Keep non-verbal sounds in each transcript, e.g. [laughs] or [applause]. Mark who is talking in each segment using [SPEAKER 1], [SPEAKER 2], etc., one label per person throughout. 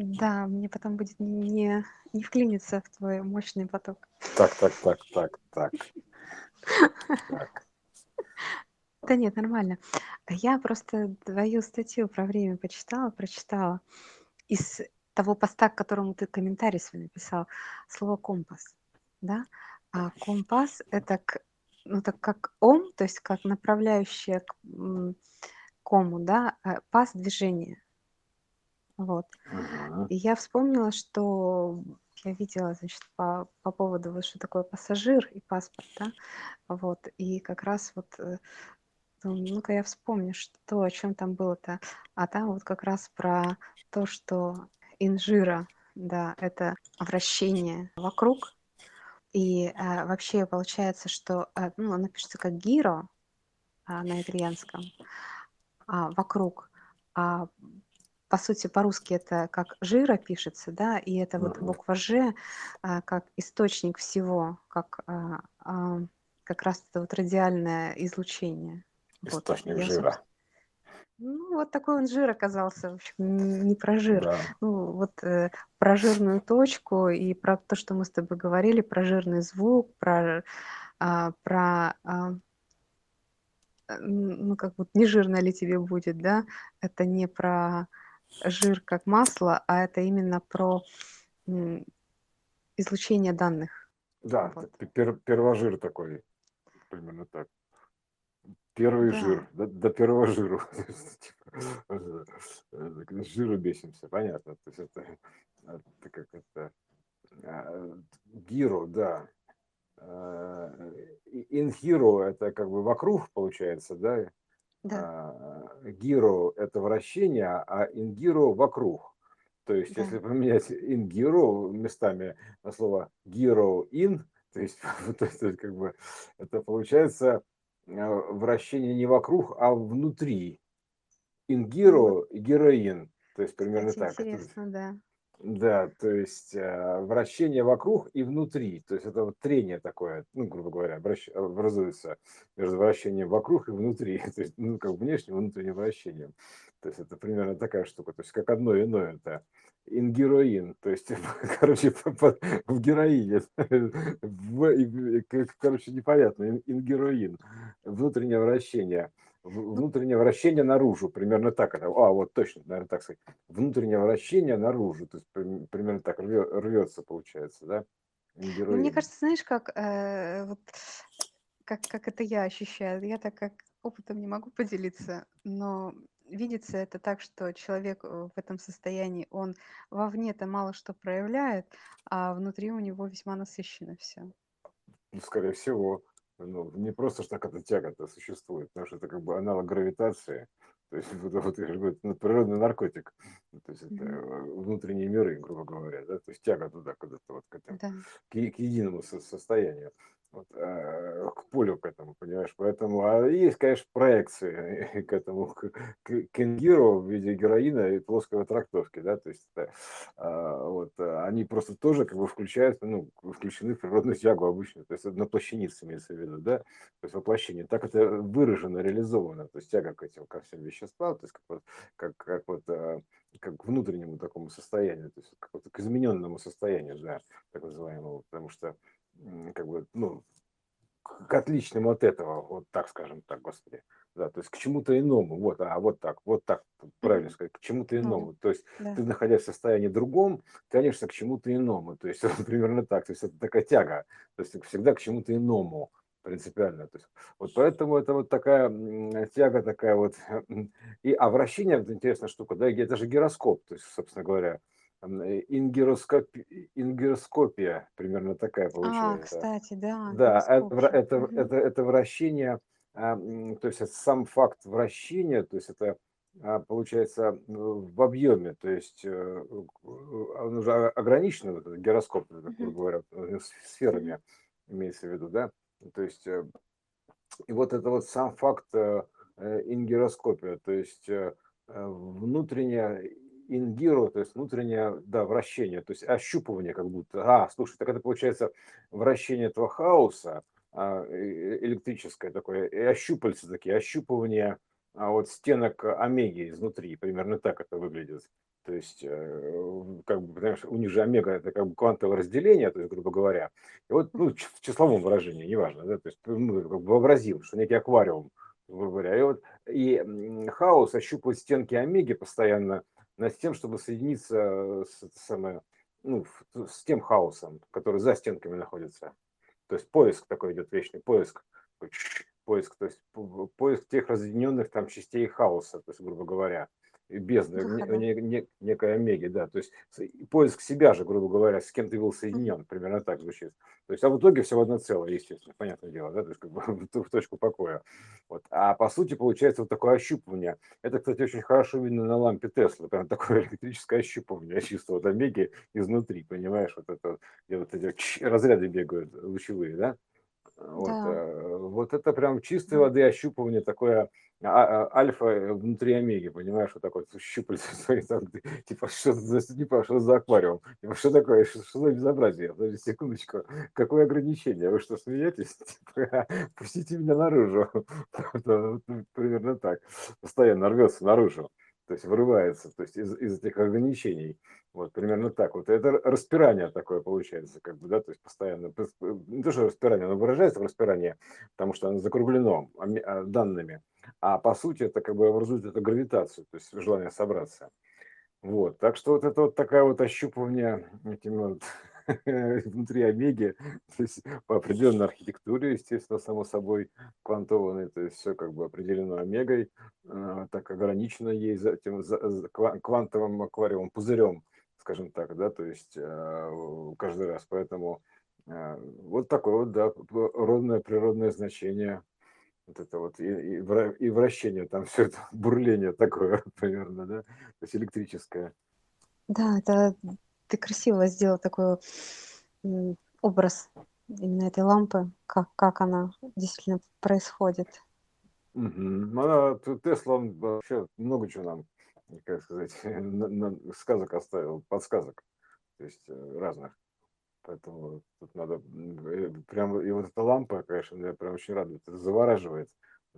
[SPEAKER 1] Да, мне потом будет не, не вклиниться в твой мощный поток.
[SPEAKER 2] Так, так, так, так, так. так.
[SPEAKER 1] Да нет, нормально. Я просто твою статью про время почитала, прочитала. Из того поста, к которому ты комментарий свой написал, слово компас, да? А компас — это к, ну, так как ом, то есть как направляющая к кому, да, а пас движения. Вот.
[SPEAKER 2] Ага.
[SPEAKER 1] И я вспомнила, что я видела, значит, по, по поводу, вот, что такое пассажир и паспорт, да, вот, и как раз вот э, ну-ка я вспомню, что, о чем там было-то. А там вот как раз про то, что инжира, да, это вращение вокруг. И а, вообще получается, что, а, ну, она пишется как гиро а, на итальянском, а, вокруг. А по сути, по-русски это как жира пишется, да, и это вот буква Ж а, как источник всего, как а, а, как раз это вот радиальное излучение.
[SPEAKER 2] Источник вот, жира.
[SPEAKER 1] Ну, вот такой он жир оказался, в общем, не про жир.
[SPEAKER 2] Да.
[SPEAKER 1] Ну, вот э, про жирную точку и про то, что мы с тобой говорили, про жирный звук, про, а, про а, ну, как вот не жирно ли тебе будет, да? Это не про жир как масло, а это именно про излучение данных.
[SPEAKER 2] Да, вот. пер, первожир такой, примерно так. Первый
[SPEAKER 1] Да.
[SPEAKER 2] жир, до, до первого жиру. Типа, жиру бесимся, понятно. То есть это, это как это... а, Гиру, да. А, Инхиру это как бы вокруг получается, да?
[SPEAKER 1] Да,
[SPEAKER 2] А, Гиру это вращение, а ингиру вокруг. То есть,
[SPEAKER 1] да.
[SPEAKER 2] если поменять ингиру местами на слово гиру ин, [laughs] [laughs] то есть, то есть как бы это получается а, вращение не вокруг, а внутри. Ингиро и героин. То есть примерно
[SPEAKER 1] Кстати,
[SPEAKER 2] так.
[SPEAKER 1] интересно, да.
[SPEAKER 2] Да, то есть э, вращение вокруг и внутри. То есть это вот трение такое, ну, грубо говоря, обращ... образуется между вращением вокруг и внутри. [laughs] То есть, ну, как внешним и внутренним вращением. То есть это примерно такая штука. То есть как одно иное это ингероин, то есть, [laughs] короче, в героине, [laughs] короче, непонятно, ингероин, внутреннее вращение внутреннее вращение наружу, примерно так это, а вот точно, наверное, так сказать, внутреннее вращение наружу, то есть примерно так рвется, получается, да?
[SPEAKER 1] Ну, мне кажется, знаешь, как, э, вот, как, как это я ощущаю, я так как опытом не могу поделиться, но видится это так, что человек э, в этом состоянии, он вовне-то мало что проявляет, а внутри у него весьма насыщено все.
[SPEAKER 2] Ну, скорее всего, ну, не просто что так эта тяга-то существует, потому что это как бы аналог гравитации, то есть [laughs] вот, вот, это природный наркотик, то есть это mm-hmm. внутренние миры, грубо говоря, да, то есть тяга туда, куда-то вот к, этому, да. к, к единому состоянию вот, э, к полю к этому, понимаешь? Поэтому, а есть, конечно, проекции [laughs] к этому, к, к, к ингиру в виде героина и плоского трактовки, да, то есть а, вот, они просто тоже как бы включаются, ну, включены в природную тягу обычно, то есть на плащанице имеется в виду, да, то есть воплощение, так это выражено, реализовано, то есть тяга к этим, ко всем веществам, то есть как вот, как, как вот, как к внутреннему такому состоянию, то есть как вот к измененному состоянию, да, так называемому, потому что как бы, ну, к отличному от этого, вот так скажем так, господи, да, то есть к чему-то иному, вот, а вот так, вот так, правильно сказать, к чему-то ну иному, то есть да. ты, находясь в состоянии другом, конечно, к чему-то иному, то есть [laughs] примерно так, то есть это такая тяга, то есть всегда к чему-то иному, принципиально, то есть вот поэтому это вот такая тяга такая вот, и, а вращение, это интересная штука, да, это же гироскоп, то есть, собственно говоря, Э, ингироскопия, ингироскопия примерно такая а, получается.
[SPEAKER 1] А, кстати, да.
[SPEAKER 2] Да, это, это, это, это вращение, а, то есть это сам факт вращения, то есть это а, получается в объеме, то есть э, он уже ограничен, этот гироскоп, грубо говоря, э, сферами имеется в виду, да, то есть и вот это вот сам факт ингироскопия, то есть внутренняя ингиру, то есть внутреннее, да, вращение, то есть ощупывание как будто. А, слушай, так это получается вращение этого хаоса, а, электрическое такое, и ощупальцы такие, ощупывание а вот стенок омеги изнутри, примерно так это выглядит. То есть, э, как бы, понимаешь, у них же омега это как бы квантовое разделение, то есть, грубо говоря. И вот, ну, в числовом выражении, неважно, да, то есть, мы как бы вообразим, что некий аквариум, грубо говоря. И вот и хаос ощупывает стенки омеги постоянно над тем, чтобы соединиться с, самое, ну, с тем хаосом, который за стенками находится. То есть поиск такой идет вечный, поиск, поиск, то есть поиск тех разъединенных там частей хаоса, то есть, грубо говоря бездны, не, не, некой омеги, да, то есть поиск себя же, грубо говоря, с кем ты был соединен, примерно так звучит. То есть, а в итоге все в одно целое, естественно, понятное дело, да, то есть как бы [laughs] в точку покоя. Вот. А по сути получается вот такое ощупывание. Это, кстати, очень хорошо видно на лампе Тесла, прям такое [laughs] электрическое ощупывание чисто вот омеги изнутри, понимаешь, вот это, где вот эти разряды бегают лучевые, да, вот,
[SPEAKER 1] Да.
[SPEAKER 2] э, вот это прям чистой воды ощупывание такое а, а, альфа внутри омеги, понимаешь, вот такой вот щупальца, [laughs] там, типа, что за, типа, что за аквариум, типа, что такое, что, что за безобразие, подожди, секундочку, какое ограничение, вы что, смеетесь, [laughs] типа, пустите меня наружу, [laughs] примерно так, постоянно рвется наружу, то есть вырывается, то есть из, из этих ограничений, вот примерно так вот. Это распирание такое получается, как бы, да, то есть постоянно, не то, что распирание, оно выражается в распирании, потому что оно закруглено а, данными, а по сути это как бы образует эту гравитацию, то есть желание собраться. Вот, так что вот это вот такая вот ощупывание этим вот [laughs] внутри Омеги, то есть по определенной архитектуре, естественно, само собой квантованной, то есть все как бы определено Омегой, э, так ограничено ей за этим квантовым аквариумом, пузырем, скажем так, да, то есть э, каждый раз, поэтому э, вот такое вот, да, родное природное значение вот это вот и, и, и вращение, там все это [laughs] бурление такое [laughs] примерно, да, то есть электрическое.
[SPEAKER 1] Да, это ты красиво сделал такой образ именно этой лампы, как, как она действительно происходит.
[SPEAKER 2] Угу. Она, Тесла, вообще много чего нам, как сказать, [laughs] сказок оставил, подсказок, то есть э, разных. Поэтому тут надо э, прям, и вот эта лампа, конечно, меня прям очень радует, это завораживает.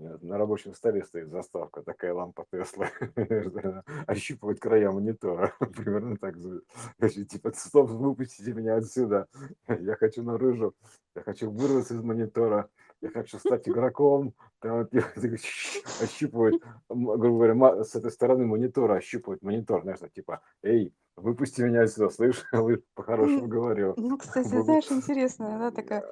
[SPEAKER 2] На рабочем столе стоит заставка, такая лампа Тесла, [laughs] ощупывает края монитора, [laughs] примерно так. Типа, стоп, выпустите меня отсюда, я хочу наружу, я хочу вырваться из монитора, я хочу стать игроком, [laughs] ощупывает, грубо говоря, с этой стороны монитора ощупывает монитор, знаешь, типа, эй, выпусти меня отсюда, слышь, [laughs] по-хорошему говорю.
[SPEAKER 1] Ну, кстати, знаешь, интересно, она такая,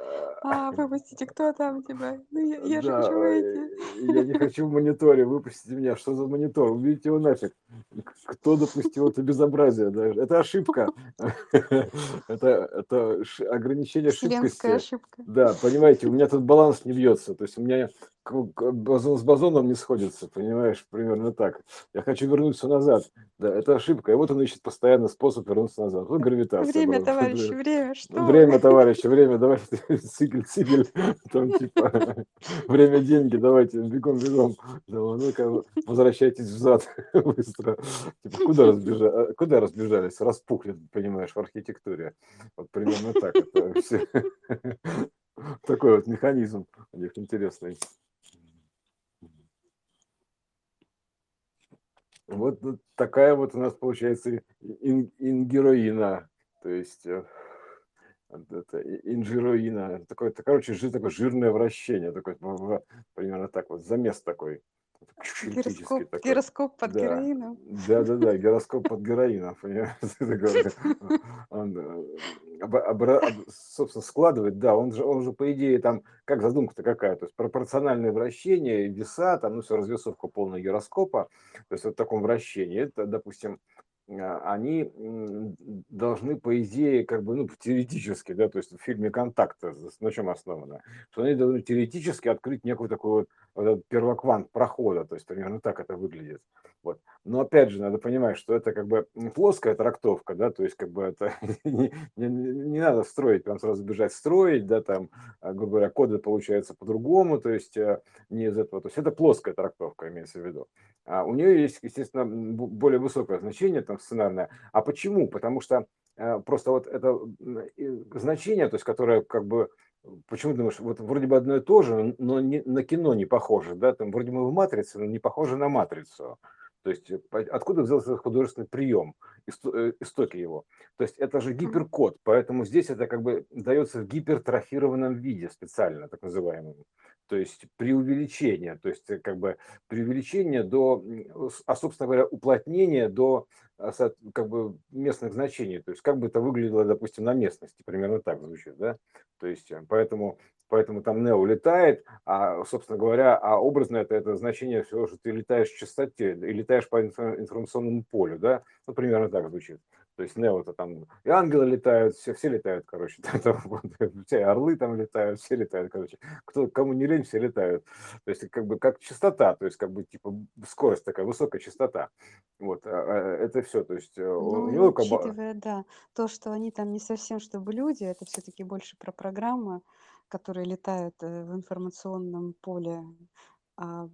[SPEAKER 1] а, [laughs] выпустите, кто там тебя? Ну, я, я же хочу выйти.
[SPEAKER 2] Я не хочу в мониторе, выпустите меня, что за монитор, убейте его нафиг. Кто допустил это безобразие? Это ошибка. Это, это ограничение ошибкости.
[SPEAKER 1] ошибка.
[SPEAKER 2] Да, понимаете, у меня тут баланс не бьется, то есть у меня с базоном не сходится, понимаешь, примерно так. Я хочу вернуться назад. Да, это ошибка. И вот он ищет постоянно способ вернуться назад. Вот гравитация.
[SPEAKER 1] Время, товарищи, время. Что?
[SPEAKER 2] Время, товарищи, время. Давайте [laughs] цигель, цигель. Там типа [laughs] время, деньги. Давайте бегом, бегом. Ну-ка, возвращайтесь взад [laughs] быстро. Типа, куда, разбежа... куда разбежались? Распухли, понимаешь, в архитектуре. Вот примерно так. Это все. Такой вот механизм у них интересный. Вот такая вот у нас получается ин, ингероина, то есть э, это инжироина, такое, это, короче, жир, такое жирное вращение, такое, примерно так вот, замес такой.
[SPEAKER 1] Гироскоп, такой. гироскоп под
[SPEAKER 2] да.
[SPEAKER 1] героином.
[SPEAKER 2] Да, да, да, гироскоп под героином, понимаешь? [laughs] [laughs] Э, собственно, складывает, да, он же, он же, по идее, там, как задумка-то какая, то есть пропорциональное вращение, веса, там, ну, все, развесовка полного гироскопа, то есть вот в таком вращении, это, допустим, а, они должны, по идее, как бы, ну, теоретически, да, то есть в фильме «Контакт» на чем основано, что они должны теоретически открыть некую такую вот, вот этот первоквант прохода, то есть примерно так это выглядит. Вот. Но опять же, надо понимать, что это как бы плоская трактовка, да, то есть как бы это [laughs] не, не, не надо строить, прям сразу бежать строить, да, там, а, грубо говоря, коды получаются по-другому, то есть э, не из этого, то есть это плоская трактовка, имеется в виду. А у нее есть, естественно, более высокое значение там сценарное. А почему? Потому что э, просто вот это значение, то есть которое как бы почему думаешь, вот вроде бы одно и то же, но не, на кино не похоже, да, там вроде бы в «Матрице», но не похоже на «Матрицу». То есть э, откуда взялся художественный прием, э, истоки его? То есть это же гиперкод, поэтому здесь это как бы дается в гипертрофированном виде специально, так называемом. То есть преувеличение, то есть э, как бы преувеличение до, а собственно говоря, уплотнение до как бы местных значений. То есть как бы это выглядело, допустим, на местности, примерно так звучит, да? То есть поэтому поэтому там Нео летает, а, собственно говоря, а образно это, это значение всего, что ты летаешь в частоте и летаешь по информационному полю, да, ну, примерно так звучит. То есть Нео это там и ангелы летают, все, все летают, короче, [laughs] там, вот, все орлы там летают, все летают, короче, кто, кому не лень, все летают. То есть как бы как частота, то есть как бы типа скорость такая, высокая частота. Вот, а, а, это все, то есть э,
[SPEAKER 1] у ну, него как бы... да, то, что они там не совсем чтобы люди, это все-таки больше про программы, которые летают э, в информационном поле, а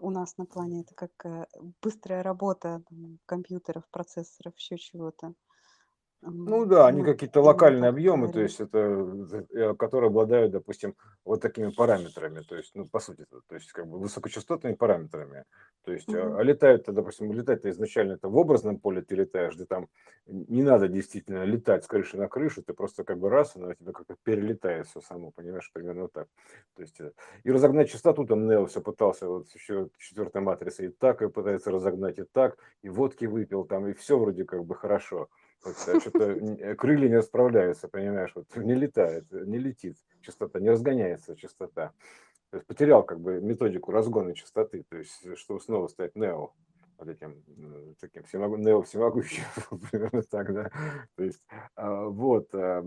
[SPEAKER 1] у нас на плане это как э, быстрая работа компьютеров, процессоров, еще чего-то.
[SPEAKER 2] Ну да, они какие-то локальные объемы, то есть это, э, которые обладают, допустим, вот такими параметрами, то есть, ну, по сути, то есть как бы высокочастотными параметрами. То есть, угу. а летают, допустим, летать изначально это в образном поле ты летаешь, где там не надо действительно летать с крыши на крышу, ты просто как бы раз, она тебя как-то перелетает все само, понимаешь, примерно так. То есть, э, и разогнать частоту там Нео все пытался, вот еще четвертая матрица и так, и пытается разогнать и так, и водки выпил там, и все вроде как бы хорошо. Вот, а что-то э, крылья не справляются, понимаешь, вот не летает, не летит частота, не разгоняется частота. То есть потерял как бы методику разгона частоты, то есть чтобы снова стать нео, вот этим таким всемогу, нео всемогущим, [laughs] примерно так, да. То есть а, вот, а,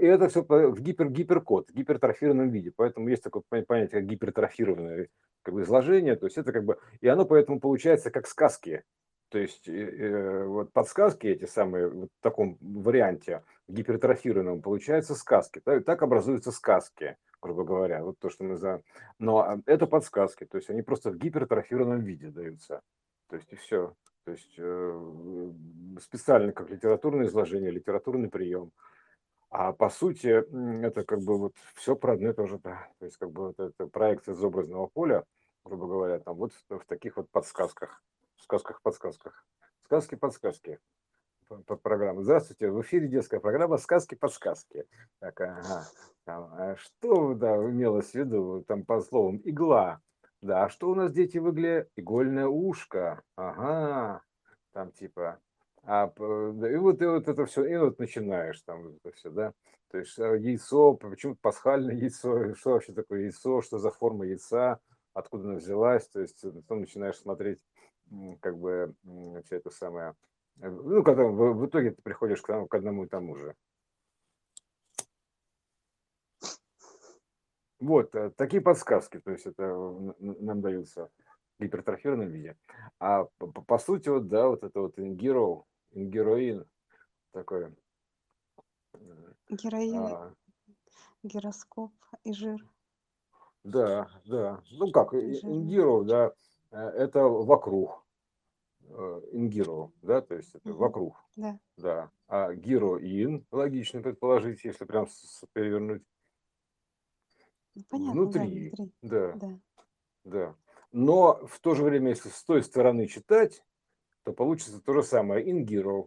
[SPEAKER 2] и это все в гипер гиперкод, в гипертрофированном виде, поэтому есть такое понятие как гипертрофированное как бы изложение, то есть это как бы, и оно поэтому получается как сказки, то есть э, э, вот подсказки эти самые в таком варианте гипертрофированном получаются сказки. Так, так образуются сказки, грубо говоря. Вот то, что мы за... Но а, это подсказки, то есть они просто в гипертрофированном виде даются. То есть и все. То есть э, специально как литературное изложение, литературный прием. А по сути, это как бы вот все про одно и то же. Да. То есть как бы вот это проекция из образного поля, грубо говоря, там вот в, в таких вот подсказках сказках-подсказках. Сказки-подсказки. Программа. Здравствуйте, в эфире детская программа «Сказки-подсказки». Так, ага. А что да, имелось в виду там по словам «игла»? Да, а что у нас дети в игле? Игольное ушко. Ага. Там типа а, и вот, и вот это все, и вот начинаешь там это все, да. То есть а, яйцо, почему пасхальное яйцо, что вообще такое яйцо, что за форма яйца, откуда она взялась, то есть потом начинаешь смотреть как бы все это самое, э, ну, когда в, в итоге ты приходишь к, к одному и тому же. Вот, э, такие подсказки, то есть это нам даются в гипертрофированном виде. А по, по сути, вот, да, вот это вот ингиро, ингероин такой.
[SPEAKER 1] Героин, а, гироскоп и жир.
[SPEAKER 2] Да, да. Ну как, ингиро, да, э, это вокруг. Э, ингиро, да, то есть это вокруг.
[SPEAKER 1] Да.
[SPEAKER 2] Да. А героин, логично предположить, если прям перевернуть.
[SPEAKER 1] Ну, понятно,
[SPEAKER 2] внутри.
[SPEAKER 1] Да, внутри.
[SPEAKER 2] Да. да. Да. Но в то же время, если с той стороны читать, то получится то же самое, ингиро.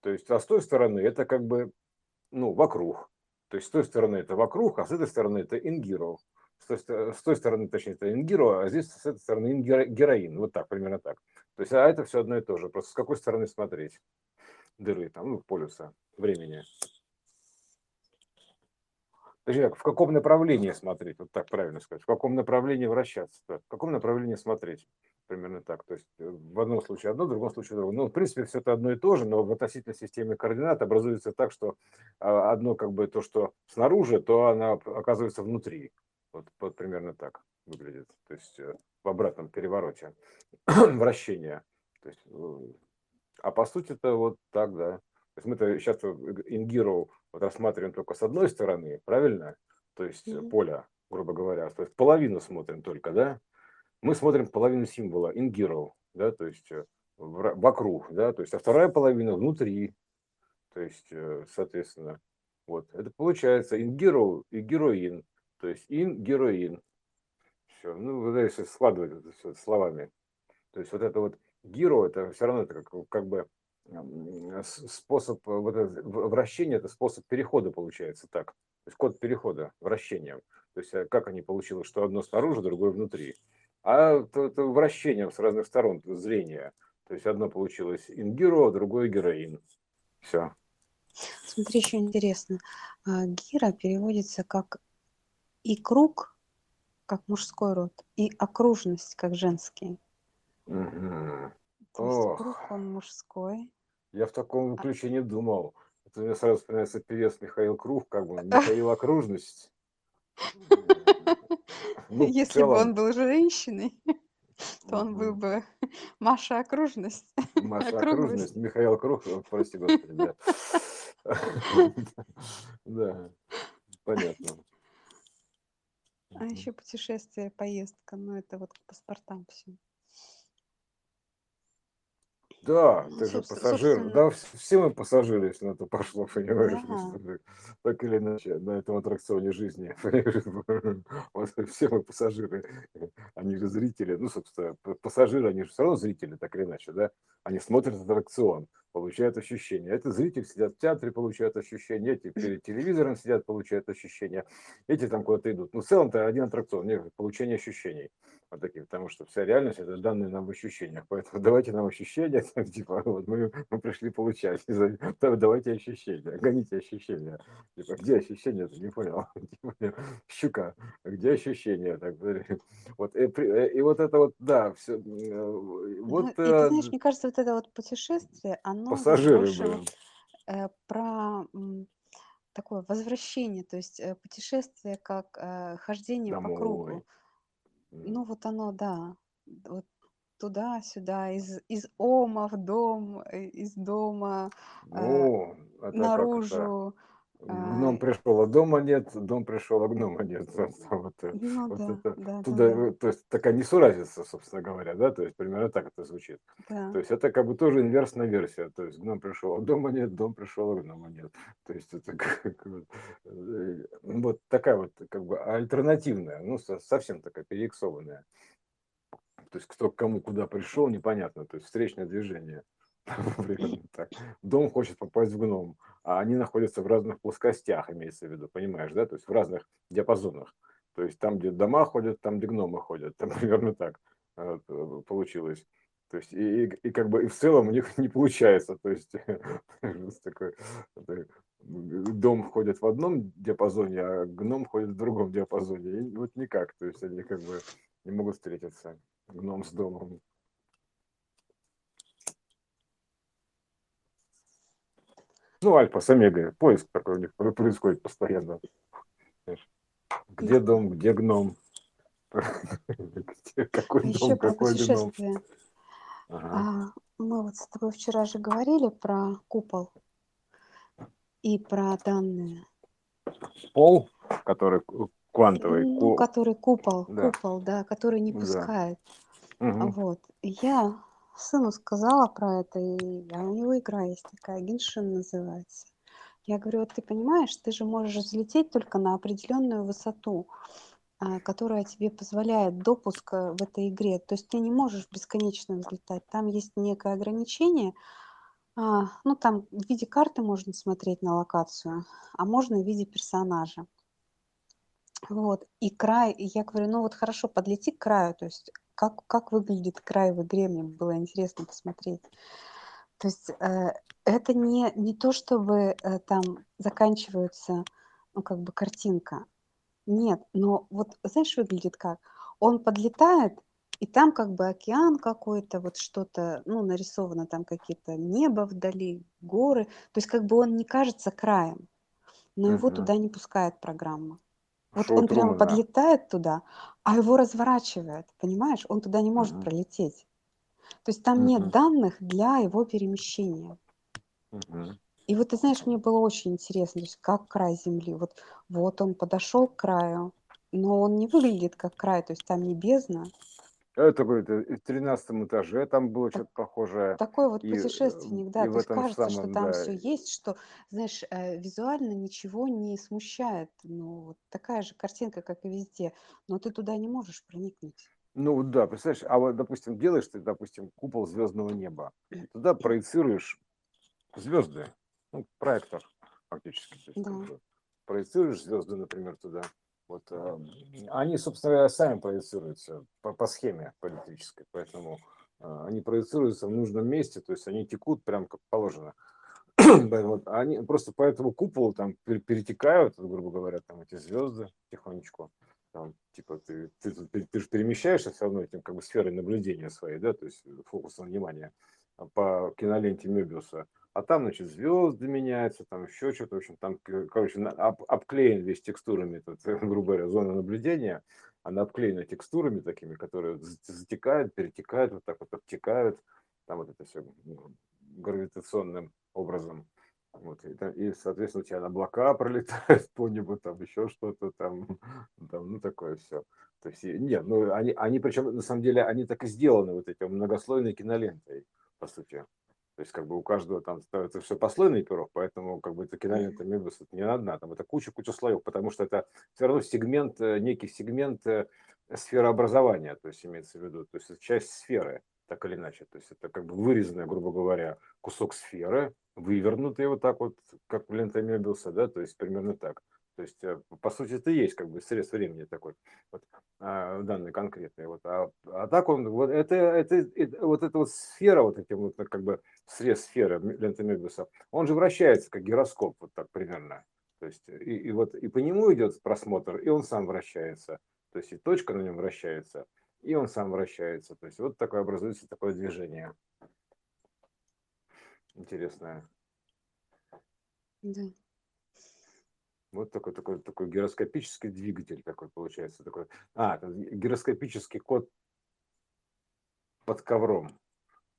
[SPEAKER 2] То есть, а с той стороны это как бы, ну, вокруг. То есть, с той стороны это вокруг, а с этой стороны это ингиро. С той, с той стороны, точнее, это ингиро, а здесь с этой стороны ингероин. Вот так, примерно так. То есть, а это все одно и то же. Просто с какой стороны смотреть дыры, там, ну, полюса времени. Точнее, в каком направлении смотреть, вот так правильно сказать, в каком направлении вращаться, так, в каком направлении смотреть, примерно так. То есть э, в одном случае одно, в другом случае другое. Ну, в принципе, все это одно и то же, но в относительной системе координат образуется так, что а, одно как бы то, что снаружи, то она оказывается внутри. Вот, вот примерно так выглядит. То есть э, в обратном перевороте [clears throat] вращения. То есть, э, а по сути это вот так, да. То есть мы-то сейчас ингиру вот рассматриваем только с одной стороны, правильно? То есть mm-hmm. поля, грубо говоря. То есть половину смотрим только, да? Мы смотрим половину символа ингиру, да, то есть э, вокруг, да, то есть а вторая половина внутри, то есть, соответственно, Вот, это получается ингеро и героин, то есть ин-героин. Все, ну, вот если складывать это все словами. То есть вот это вот гиро, это все равно это как, как бы способ вот это, вращения, это способ перехода получается так. То есть код перехода, вращением. То есть э, как они получилось, что одно снаружи, другое внутри. А это, это вращением с разных сторон зрения. То есть одно получилось ингиро, а другое героин. Все.
[SPEAKER 1] Смотри, еще интересно. А, гира переводится как и круг, как мужской род, и окружность, как женский.
[SPEAKER 2] Угу.
[SPEAKER 1] То есть круг, он мужской.
[SPEAKER 2] Я в таком а ключе не думал. Это меня сразу вспоминается певец Михаил Круг, как бы Михаил Окружность. [laughs]
[SPEAKER 1] Ну, Если бы он был женщиной, [laughs] то он был бы Маша Окружность. [laughs]
[SPEAKER 2] Маша Окружность, Михаил Круг, прости господи. Да, понятно.
[SPEAKER 1] А еще путешествие, поездка, ну это вот к паспортам все.
[SPEAKER 2] Да, ну, ты же пассажир. Собственно... Да, все мы пассажиры, если на это пошло, [laughs] понимаешь? Ага. Так или иначе, на этом аттракционе жизни. [laughs] [laughs] Вот все мы пассажиры, они же зрители. Ну, собственно, пассажиры, они же все равно зрители, так или иначе, да? Они смотрят аттракцион, получают ощущения. Это зрители сидят в театре, получают ощущения. Эти перед телевизором сидят, получают ощущения. Эти там куда-то идут. Ну, в целом-то один аттракцион, нет, получение ощущений вот таких, потому что вся реальность это данные нам в ощущениях. Поэтому [laughs] давайте нам ощущения, [laughs] типа, вот мы, мы пришли получать, давайте ощущения, гоните ощущения. Типа, где ощущения, ты не понял? [laughs] Типа, щука, где ощущения? Так, вот, и, и вот это вот, да, все.
[SPEAKER 1] Э, вот, ну, и ты знаешь, мне кажется, вот это вот путешествие, оно
[SPEAKER 2] пассажиры, больше блин.
[SPEAKER 1] Э, про такое возвращение, то есть э, путешествие как э, хождение Домой. по кругу. Ну, вот оно, да. Вот туда-сюда, из, из ома в дом, из дома э,
[SPEAKER 2] Ну, это
[SPEAKER 1] наружу.
[SPEAKER 2] Гном пришел, а дома нет, дом пришел, а гнома нет. [laughs] Вот, э,
[SPEAKER 1] ну
[SPEAKER 2] вот
[SPEAKER 1] да,
[SPEAKER 2] это,
[SPEAKER 1] да, да,
[SPEAKER 2] туда,
[SPEAKER 1] да,
[SPEAKER 2] то есть такая несуразица, собственно говоря, да, то есть примерно так это звучит.
[SPEAKER 1] да.
[SPEAKER 2] То есть это как бы тоже инверсная версия, то есть гном пришел, а дома нет, дом пришел, а гнома нет. То есть это [laughs] как, вот, вот такая вот как бы альтернативная, ну совсем такая переиксованная. То есть кто к кому куда пришел, непонятно, то есть встречное движение. [laughs] так. Дом хочет попасть в гном, а они находятся в разных плоскостях, имеется в виду, понимаешь, да, то есть в разных диапазонах. То есть там, где дома ходят, там, где гномы ходят, [laughs] там примерно так э, получилось. То есть и, и, и как бы и в целом у них не получается. То есть [laughs] такой, дом ходит в одном диапазоне, а гном ходит в другом диапазоне. И вот никак. То есть они как бы не могут встретиться. Гном с домом. Ну, альфа с омегой. Поиск такой у них происходит постоянно. Где дом, где гном?
[SPEAKER 1] Какой дом, какой гном? А, мы вот с тобой вчера же говорили про купол и про данные.
[SPEAKER 2] Пол, который квантовый.
[SPEAKER 1] Ну, который купол, да. купол, да, который не пускает. Да. Угу. Вот. Я сыну сказала про это, и а у него игра есть такая, Геншин называется. Я говорю, вот ты понимаешь, ты же можешь взлететь только на определенную высоту, а, которая тебе позволяет допуск э, в этой игре. То есть ты не можешь бесконечно взлетать. Там есть некое ограничение. А, ну, там в виде карты можно смотреть на локацию, а можно в виде персонажа. Вот. И край, я говорю, ну вот хорошо, подлети к краю, то есть как, как выглядит край в игре, мне было интересно посмотреть. То есть э, это не, не то, чтобы э, там заканчивается, ну, как бы картинка. Нет, но вот, знаешь, выглядит как? Он подлетает, и там как бы океан какой-то, вот что-то, ну, нарисовано там какие-то небо вдали, горы. То есть как бы он не кажется краем, но его угу. туда не пускает программа. Вот Шоу он прямо Трумана. подлетает туда, а его разворачивает, понимаешь? Он туда не может Мгм. пролететь. То есть там нет данных для его перемещения.
[SPEAKER 2] Мгм.
[SPEAKER 1] И вот ты знаешь, мне было очень интересно, то есть как край Земли. Вот, вот он подошел к краю, но он не выглядит как край, то есть там не бездна.
[SPEAKER 2] Это, говорит, э, в тринадцатом этаже там было что-то похожее.
[SPEAKER 1] такой вот
[SPEAKER 2] И, э,
[SPEAKER 1] путешественник,
[SPEAKER 2] и
[SPEAKER 1] да.
[SPEAKER 2] в
[SPEAKER 1] То есть
[SPEAKER 2] этом
[SPEAKER 1] кажется, что
[SPEAKER 2] самом,
[SPEAKER 1] там
[SPEAKER 2] да,
[SPEAKER 1] все есть, что, знаешь, э, визуально ничего не смущает. Ну, вот такая же картинка, как и везде, но ты туда не можешь проникнуть.
[SPEAKER 2] Ну да, представляешь, а вот, допустим, делаешь ты, допустим, купол звездного неба, туда проецируешь звезды, ну, проектор фактически, то есть
[SPEAKER 1] Да.
[SPEAKER 2] проецируешь звезды, например, туда. Вот, э, они, собственно сами проецируются по, по схеме по электрической, поэтому э, они проецируются в нужном месте, то есть они текут прям как положено. [clears throat] Вот они просто по этому куполу там пер- перетекают, грубо говоря, там эти звезды потихонечку. Там, типа ты, ты, пер- ты же перемещаешься все равно этим как бы сферой наблюдения своей, да, то есть фокусом внимания а, по киноленте Мебиуса. А там, значит, звезды меняются, там еще что-то, в общем, там, короче, об- обклеен весь текстурами, этот, [laughs] грубо говоря, зона наблюдения, она обклеена текстурами такими, которые за- затекают, перетекают, вот так вот обтекают, там вот это все гравитационным образом. Вот, и, и, соответственно, у тебя облака [laughs] пролетают по небу, там еще что-то там, [laughs] там, ну, такое все. То есть, нет, ну, они, они, причем, на самом деле, они так и сделаны, вот эти многослойной кинолентой, по сути. То есть, как бы у каждого там ставится все послойный пирог, поэтому, как бы, эта кинолента Мебиус это не одна, там это куча-куча слоев, потому что это все равно сегмент, э, некий сегмент э, сферообразования, то есть, имеется в виду, то есть, это часть сферы, так или иначе. То есть, это как бы вырезанная, грубо говоря, кусок сферы, вывернутый вот так вот, как в ленте Мебиуса, да, то есть, примерно так. То есть, э, по сути, это есть как бы срез времени такой, вот, а, данный конкретный. Вот. А, а так он, вот это, это, это- вот эта вот сфера, вот этим вот как бы срез сферы ленты Мебиуса, он же вращается как гироскоп, вот так примерно. То есть, и, и вот и по нему идет просмотр, и он сам вращается. То есть, и точка на нем вращается, и он сам вращается. То есть, вот такое образуется такое движение. Интересное.
[SPEAKER 1] Да.
[SPEAKER 2] Вот такой, такой, такой гироскопический двигатель такой получается. Такой. А, гироскопический код под ковром.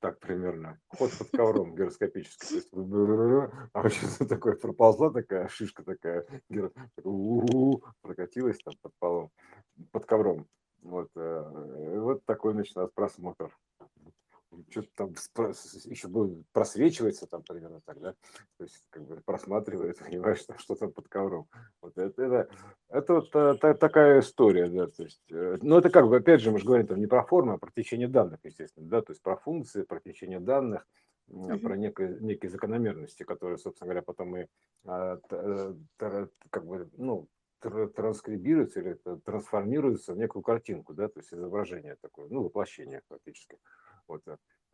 [SPEAKER 2] Так примерно. Ход под ковром гироскопический. Есть, а вообще такое проползла такая шишка такая, гиро- прокатилась там под полом, под ковром. Вот, э, вот такой начинается просмотр. Что-то там еще будет просвечивается там примерно так, да? То есть как бы просматривает, [laughs] понимаешь, что, что там под ковром. Вот это, это, это вот та- та- такая история, да, то есть, э, ну это как бы, опять же, мы же говорим там не про форму, а про течение данных, естественно, да, то есть про функции, про течение данных,
[SPEAKER 1] Мгм.
[SPEAKER 2] про некие, некие закономерности, которые, собственно говоря, потом мы а, т- э, как бы, ну, тр- транскрибируются или трансформируются в некую картинку, да, то есть изображение такое, ну, воплощение фактически. Вот.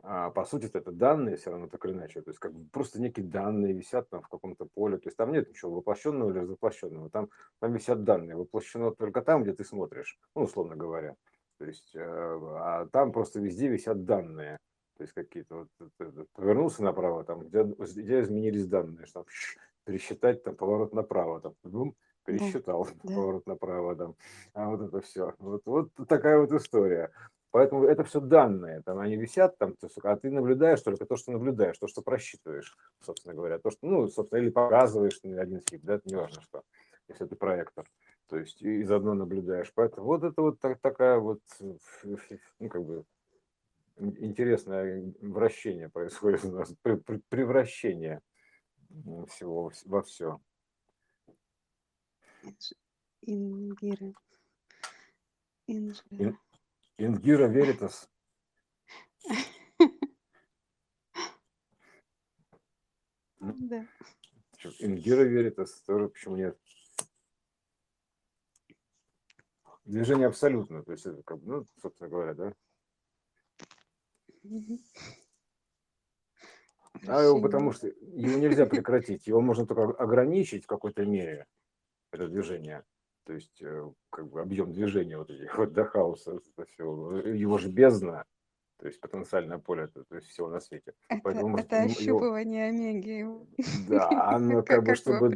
[SPEAKER 2] А по сути это данные все равно так или иначе, то есть как бы просто некие данные висят там в каком-то поле, то есть там нет ничего воплощенного или воплощенного, там, там висят данные, воплощено только там, где ты смотришь, ну, условно говоря. То есть, э, а там просто везде висят данные, то есть какие-то вот, повернулся направо, там, где, где изменились данные, что там, [laughs] пересчитать там поворот направо, там, бум, пересчитал [laughs]
[SPEAKER 1] да.
[SPEAKER 2] поворот направо, там, а вот это все. Вот, вот такая вот история. Поэтому это все данные, там они висят, там, а ты наблюдаешь только то, что наблюдаешь, то, что просчитываешь, собственно говоря, то, что, ну, собственно, или показываешь один фиг, да, это не важно что, если это проектор, то есть и заодно наблюдаешь. Поэтому вот это вот так- такая вот, ну, как бы, ин- интересное вращение происходит у нас, пре- пре- превращение всего вс- во все.
[SPEAKER 1] Ингира. Инжира.
[SPEAKER 2] Ин- Ингира Веритас,
[SPEAKER 1] Да.
[SPEAKER 2] Ингира Веритас, тоже почему нет? Движение абсолютно, то есть это как, ну, собственно говоря, да. А его, потому что его нельзя прекратить, его можно только ограничить в какой-то мере, это движение. То есть, э, как бы объем движения вот этих вот до хаоса, всё. его же бездна, то есть потенциальное поле, то, то есть всего на свете.
[SPEAKER 1] Это,
[SPEAKER 2] Поэтому может,
[SPEAKER 1] это
[SPEAKER 2] м, его,
[SPEAKER 1] ощупывание омеги.
[SPEAKER 2] да, [laughs] оно
[SPEAKER 1] Как,
[SPEAKER 2] как бы,
[SPEAKER 1] его
[SPEAKER 2] чтобы,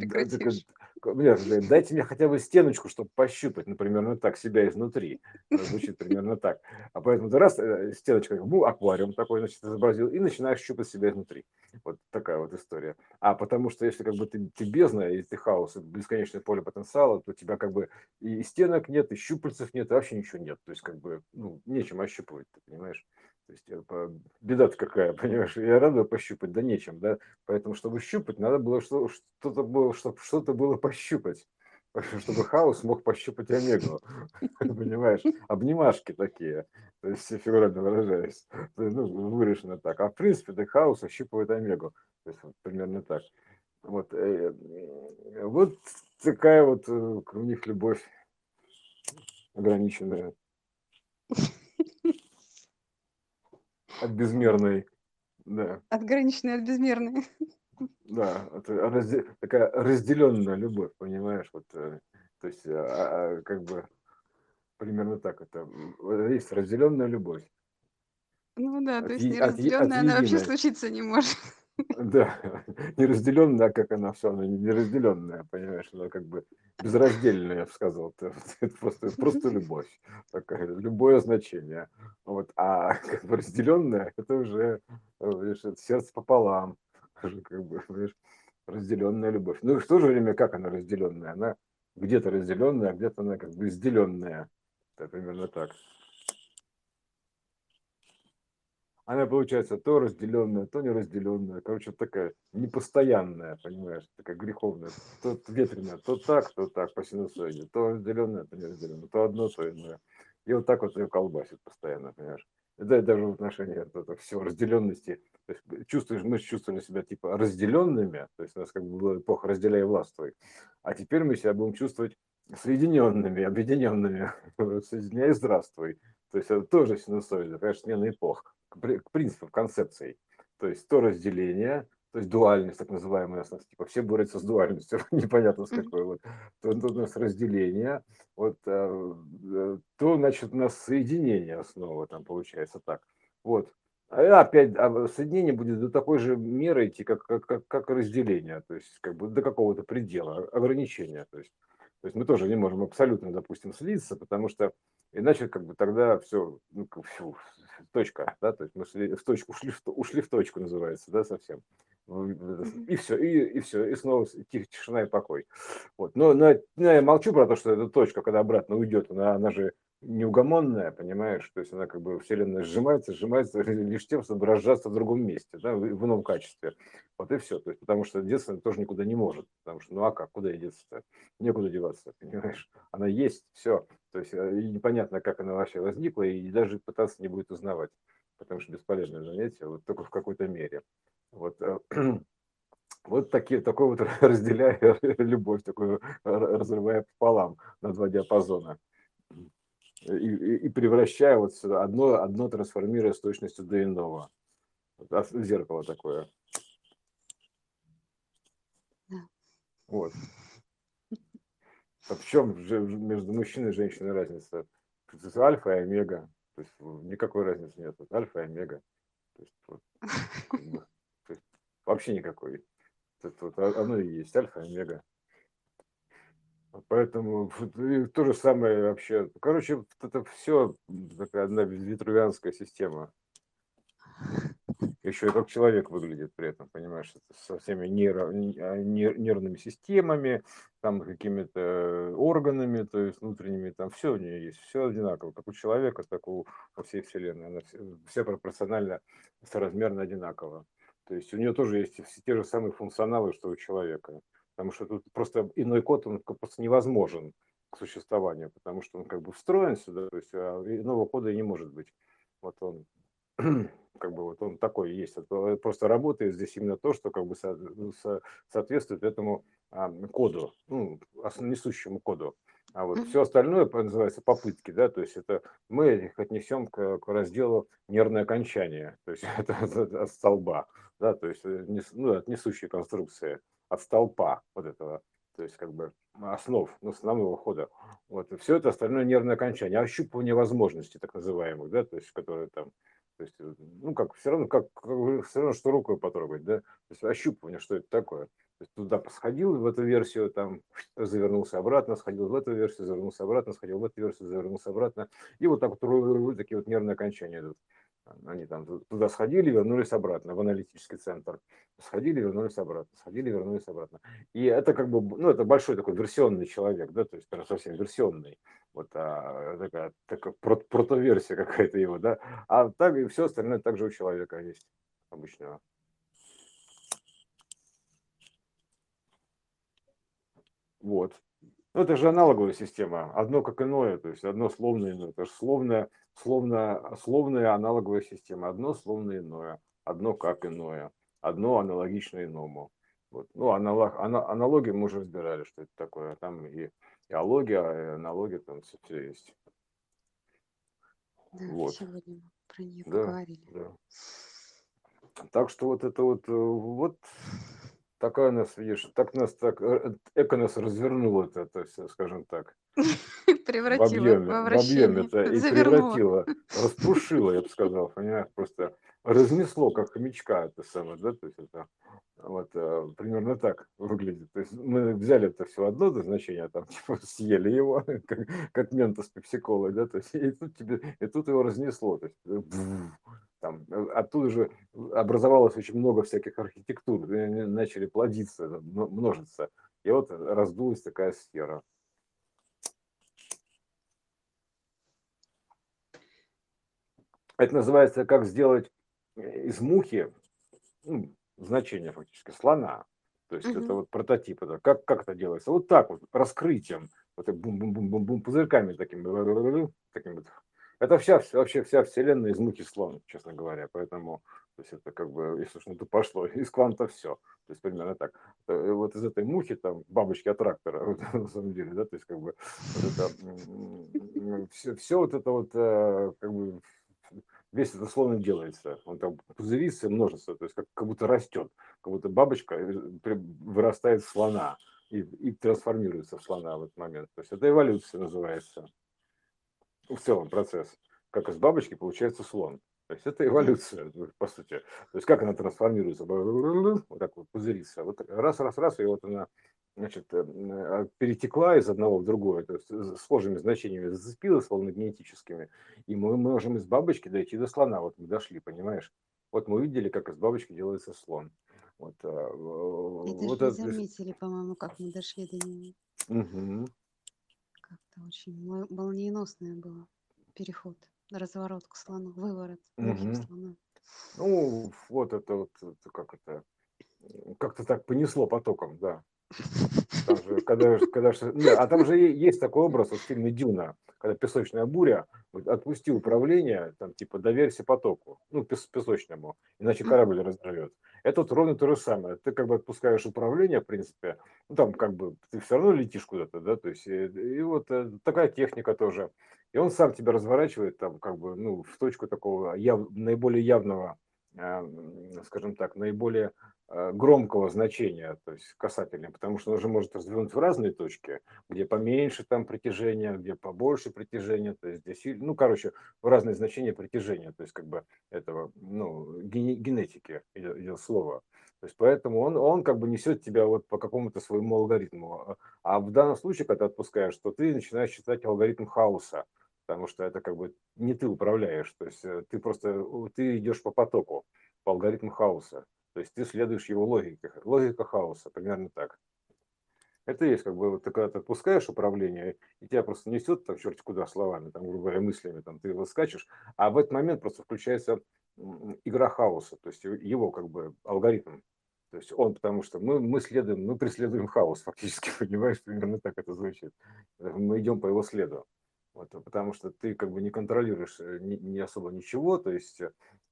[SPEAKER 2] нет, дайте мне хотя бы стеночку, чтобы пощупать, например, ну так, себя изнутри. Звучит примерно так. А поэтому ты раз, э, стеночка, ну, аквариум такой, значит, изобразил, и начинаешь щупать себя изнутри. Вот такая вот история. А потому что если как бы ты, ты бездна, и ты хаос, бесконечное поле потенциала, то у тебя как бы и стенок нет, и щупальцев нет, и вообще ничего нет. То есть как бы, ну, нечем ощупывать, ты понимаешь? То есть э, беда-то какая, [laughs] понимаешь? Я рада пощупать, да нечем, да? Поэтому, чтобы щупать, надо было что-то было, чтобы что-то было пощупать. [laughs] Чтобы хаос мог пощупать Омегу. [laughs] Понимаешь? Обнимашки такие. То есть, фигурально выражаясь. Ну, вырешено так. А в принципе, да хаос ощупывает Омегу. То есть, вот, примерно так. Вот, э, вот такая вот э, у них любовь ограниченная. От безмерной, да.
[SPEAKER 1] От граничной, от безмерной.
[SPEAKER 2] Да, это разде... такая разделенная любовь, понимаешь, вот, э, то есть, а, а, как бы, примерно так, это есть разделенная любовь.
[SPEAKER 1] Ну да, то есть неразделенная она вообще случиться не может.
[SPEAKER 2] Да, [laughs] неразделенная, как она все, она неразделенная, понимаешь, она как бы безраздельная, я бы сказал. Это [laughs] просто, просто любовь, такая, любое значение. Вот. А [laughs] как бы разделенная, это уже видишь, это сердце пополам, уже как бы, видишь, разделенная любовь. Ну и в то же время, как она разделенная? Она где-то разделенная, а где-то она как бы разделенная. Это примерно так. Она получается то разделенная, то неразделенная. Короче, такая непостоянная, понимаешь, такая греховная. То ветреная, то так, то так, по синусоиде. То разделенная, то неразделенная, то одно, то иное. И вот так вот ее колбасит постоянно, понимаешь. Да, даже в отношении это, это все разделенности. То есть чувствуешь, мы чувствовали себя типа разделенными, то есть у нас как бы была эпоха разделяй властвуй. А теперь мы себя будем чувствовать соединенными, объединенными, [laughs] соединяй здравствуй. То есть это тоже синусоида, конечно, смена эпох к принципам концепций. То есть то разделение, то есть дуальность, так называемая, у нас типа все борются с дуальностью, [laughs] непонятно с какой, вот, то, то у нас разделение, вот, э, то, значит, у нас соединение снова там получается так, вот. А опять а соединение будет до такой же меры идти, как, как, как, как разделение, то есть как бы до какого-то предела, ограничения, то есть, то есть мы тоже не можем абсолютно, допустим, слиться, потому что иначе как бы тогда все, ну, фу, точка, да, то есть мы шли, в точку, ушли в, ушли в точку, называется, да, совсем. Ну, и все, и, и все, и снова тих, тишина и покой. Вот. Но, но, но я молчу про то, что эта точка, когда обратно уйдет, она, она же неугомонная, понимаешь, то есть она как бы вселенная сжимается, сжимается [laughs] лишь тем, чтобы разжаться в другом месте, да, в, ином качестве. Вот и все, то есть потому что детство тоже никуда не может, потому что ну а как, куда деться-то? Некуда деваться, [laughs] понимаешь? Она есть, все, то есть э, и непонятно, как она вообще возникла, и даже пытаться не будет узнавать, потому что бесполезное занятие, вот только в какой-то мере. Вот, э, [clears throat] вот такие, такой вот [laughs] разделяя любовь, такую разрывая пополам на два диапазона и, и, превращая вот одно, одно трансформируя с точностью до иного. Вот, зеркало такое. Вот. А в чем же между мужчиной и женщиной разница? Альфа и омега. То есть никакой разницы нет. Альфа и омега. То есть, вот, как бы, то есть, вообще никакой. Это вот оно и есть альфа и омега. Поэтому то же самое вообще. Короче, это все такая одна витрувианская система. Еще и как человек выглядит при этом, понимаешь, со всеми нейро, а, нервными системами, там какими-то органами, то есть внутренними, там все у нее есть, все одинаково, как у человека, так у во всей Вселенной, она вся, вся пропорционально, соразмерно одинаково. То есть у нее тоже есть все те же самые функционалы, что у человека потому что тут просто иной код, он просто невозможен к существованию, потому что он как бы встроен сюда, то есть а иного кода и не может быть. Вот он [clears throat] как бы вот он такой есть. Это просто работает здесь именно то, что как бы со, ну, со, соответствует этому а, коду, ну, несущему коду. А вот все остальное называется попытки, да, то есть это мы их отнесем к, к разделу нервное окончание, то есть [laughs] это от столба, да, то есть э, ну, от несущей конструкции от столпа вот этого, то есть как бы основ, ну, основного хода. Вот, и все это остальное нервное окончание, ощупывание возможностей, так называемых, да, то есть, которые там, то есть, ну как, все равно, как, как все равно, что рукой потрогать, да, то есть ощупывание, что это такое. То есть туда сходил в эту версию, там завернулся обратно, сходил в эту версию, завернулся обратно, сходил в эту версию, завернулся обратно. И вот так вот такие вот нервные окончания идут. Они там туда сходили, вернулись обратно в аналитический центр. Сходили, вернулись обратно, сходили, вернулись обратно. И это как бы, ну, это большой такой версионный человек, да, то есть совсем версионный. Вот а, такая, такая протоверсия какая-то его, да. А так и все остальное также у человека есть обычного. Вот. Ну, это же аналоговая система, одно как иное, то есть одно словное иное, это же словная, словная, словная аналоговая система, одно словное иное, одно как иное, одно аналогично иному. Вот. Ну, аналог, ана, аналогии мы уже разбирали, что это такое, там и, и алогия, и аналогия, там все, все есть.
[SPEAKER 1] Да, вот. сегодня мы про нее да, поговорили. Да.
[SPEAKER 2] Так что вот это вот, э, вот такая нас, видишь, так нас так, э, эко нас развернуло это, то есть, скажем так. [laughs]
[SPEAKER 1] Превратила в объеме, в объеме
[SPEAKER 2] это и превратила, распушила, я бы сказал, понимаешь, просто разнесло, как хомячка это самое, да, то есть это вот э, примерно так выглядит. То есть мы взяли это все одно значение, там [laughs] типа съели его, [laughs] как, как мента с пепсиколой, да, то есть и тут тебе, и тут его разнесло, то есть там, э, оттуда же образовалось очень много всяких архитектур, начали плодиться, множиться. И вот раздулась такая сфера. Это называется, как сделать из мухи, ну, значение фактически, слона. То есть угу. это вот прототип. Это как, как это делается? Вот так вот, раскрытием, вот бум-бум-бум-бум, пузырьками такими, такими вот это вся, вообще вся вселенная из муки слона, честно говоря. Поэтому, то есть это как бы, если уж на то пошло, [laughs] из кванта все. То есть примерно так. Э, вот из этой мухи, там, бабочки от трактора, [laughs] вот, на самом деле, да, то есть как бы вот это, все, все вот это вот, э, как бы, весь это слон делается. Он там пузырится, множится, то есть как, как будто растет, как будто бабочка э, вырастает в слона и, и трансформируется в слона в этот момент. То есть это эволюция называется в целом процесс, как из бабочки получается слон. То есть это эволюция, [laughs] по сути. То есть как она трансформируется, вот так вот пузырится. Вот раз, раз, раз, и вот она значит, э, а, перетекла из одного в другое, то есть с схожими значениями зацепилась волногенетическими, и мы можем из бабочки дойти до слона. Вот мы дошли, понимаешь? Вот мы увидели, как из бабочки делается слон. Вот,
[SPEAKER 1] а, это вот же это... заметили, по-моему, как мы дошли до него. Угу. Как-то очень молниеносное было переход, разворот к слону, выворот
[SPEAKER 2] угу. слона. Ну, вот это вот, это как это, как-то так понесло потоком, да. Там же, когда, когда, нет, а там же есть такой образ вот в фильме «Дюна», когда песочная буря, вот, отпусти управление, там, типа, доверься потоку, ну, пес, песочному, иначе корабль разорвет. Это вот ровно то же самое. Ты как бы отпускаешь управление, в принципе, ну, там как бы ты все равно летишь куда-то, да, то есть, и, и вот э, такая техника тоже. И он сам тебя разворачивает там как бы, ну, в точку такого яв, наиболее явного, э, скажем так, наиболее Э, громкого значения, то есть касательно, потому что он же может развернуть в разные точки, где поменьше там притяжения, где побольше притяжения, то есть здесь, ну, короче, в разные значения притяжения, то есть как бы этого, ну, генетики идет, идет слово. То есть поэтому он, он как бы несет тебя вот по какому-то своему алгоритму. А в данном случае, когда ты отпускаешь, то ты начинаешь считать алгоритм хаоса, потому что это как бы не ты управляешь, то есть э, ты просто, ты идешь по потоку, по алгоритму хаоса. То есть ты следуешь его логике. Логика хаоса, примерно так. Это есть как бы, ты когда ты отпускаешь управление, и тебя просто несет там черти куда словами, там, грубо говоря, мыслями, там ты его скачешь, а в этот момент просто включается игра хаоса, то есть его как бы алгоритм. То есть он, потому что мы, мы следуем, мы преследуем хаос фактически, [laughs] понимаешь, примерно так это звучит. Мы идем по его следу. Вот, потому что ты как бы не контролируешь э, не, не особо ничего, то есть,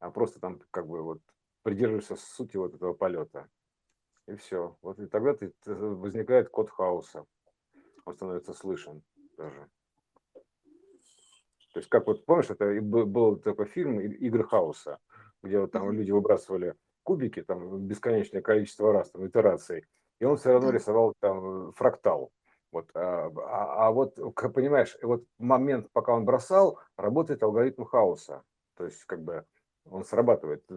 [SPEAKER 2] а просто там как бы вот придерживаешься сути вот этого полета. И все. Вот и тогда ты, возникает код хаоса. Он становится слышен даже. То есть, как вот, помнишь, это был такой фильм «Игры хаоса», где вот там люди выбрасывали кубики, там бесконечное количество раз, там, итераций, и он все равно рисовал там фрактал. Вот, а, а, а вот, понимаешь, вот момент, пока он бросал, работает алгоритм хаоса. То есть, как бы, он срабатывает, то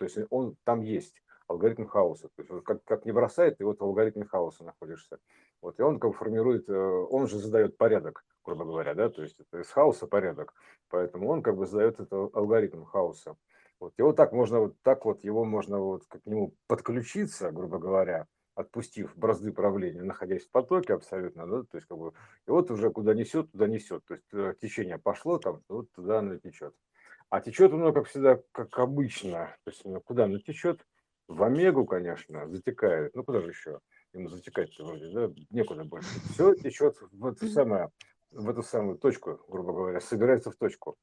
[SPEAKER 2] есть он там есть алгоритм хаоса. То есть как, как не бросает, ты вот в алгоритме хаоса находишься. Вот, и он как формирует, э, он же задает порядок, грубо говоря, да, то есть это из хаоса порядок. Поэтому он как бы задает этот алгоритм хаоса. Вот, и вот так можно, вот так вот его можно вот к нему подключиться, грубо говоря, отпустив бразды правления, находясь в потоке абсолютно, да, то есть как бы, и вот уже куда несет, туда несет, то есть э, течение пошло там, вот туда оно течет. А течет оно, как всегда, как обычно, то есть куда оно течет, в Омегу, конечно, затекает. Ну, куда же еще? Ему затекать-то вроде, да? Некуда больше. Все течет в эту самую, в эту самую точку, грубо говоря, собирается в точку.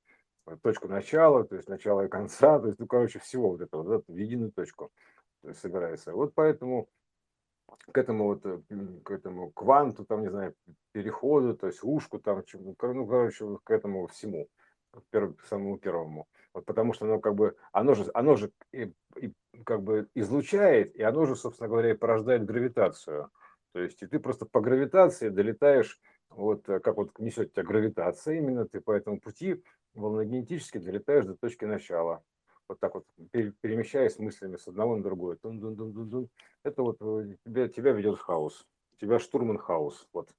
[SPEAKER 2] Точку начала, то есть начала и конца, то есть, ну, короче, всего вот этого, да, в единую точку собирается. Вот поэтому к этому вот, э, к этому кванту, там, не знаю, переходу, то есть ушку там, ну, короче, к этому всему, к самому первому. Вот потому что оно как бы, оно же, оно же и, и, как бы излучает, и оно же, собственно говоря, и порождает гравитацию. То есть и ты просто по гравитации долетаешь, вот э, как вот несет тебя гравитация, именно ты по этому пути волногенетически долетаешь до точки начала. Вот так вот, перемещаясь мыслями с одного на другое. Это вот э, тебя, тебя ведет в хаос. Тебя штурман хаос. Вот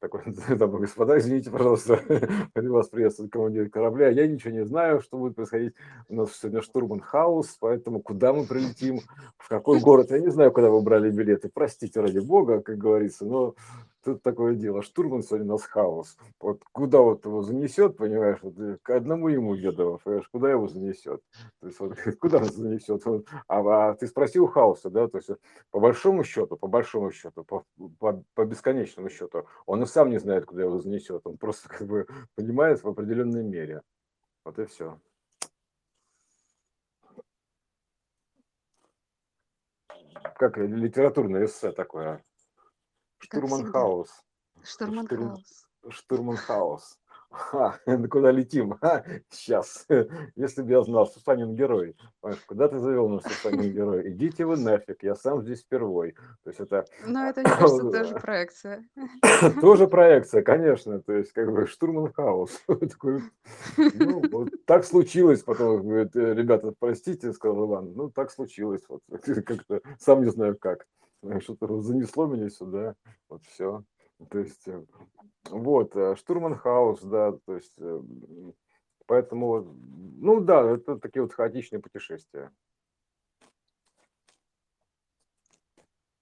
[SPEAKER 2] такой, [laughs] дамы господа, извините, пожалуйста, [laughs] вас приветствовать командир корабля. Я ничего не знаю, что будет происходить. У нас сегодня штурман хаус, поэтому куда мы прилетим, в какой город, я не знаю, куда вы брали билеты. Простите, ради бога, как говорится, но тут такое дело. Штурман сегодня у нас хаос. Вот куда вот его занесет, понимаешь, вот э, к одному ему ведомо, понимаешь, куда его занесет. То есть вот куда он занесет. Вот, а, а ты спросил хаоса, да, то есть по большому счету, по большому счету, по, по, по бесконечному счету, он и сам не знает, куда его занесет. Он просто как бы понимает в определенной мере. Вот и все. Как литературное эссе такое. Штурманхаус.
[SPEAKER 1] Штурманхаус.
[SPEAKER 2] Штурманхаус. Ха, [laughs] куда летим? Ха, сейчас. [laughs] Если бы я знал, Сусанин герой. Куда ты завел нас, Сусанин герой? Идите вы нафиг, я сам здесь впервой. То есть это...
[SPEAKER 1] Ну, это, [coughs] мне кажется, тоже проекция. [coughs]
[SPEAKER 2] Тоже проекция, конечно. То есть, как бы, штурман хаос. [laughs] ну, вот так случилось. Потом говорит, «Э, ребята, простите, сказал Иван. Ну, так случилось. Вот как-то сам не знаю как. Что-то занесло меня сюда. Вот все. То есть, э, вот, э, Штурманхаус, да, то есть, э, поэтому, ну да, это такие вот хаотичные путешествия.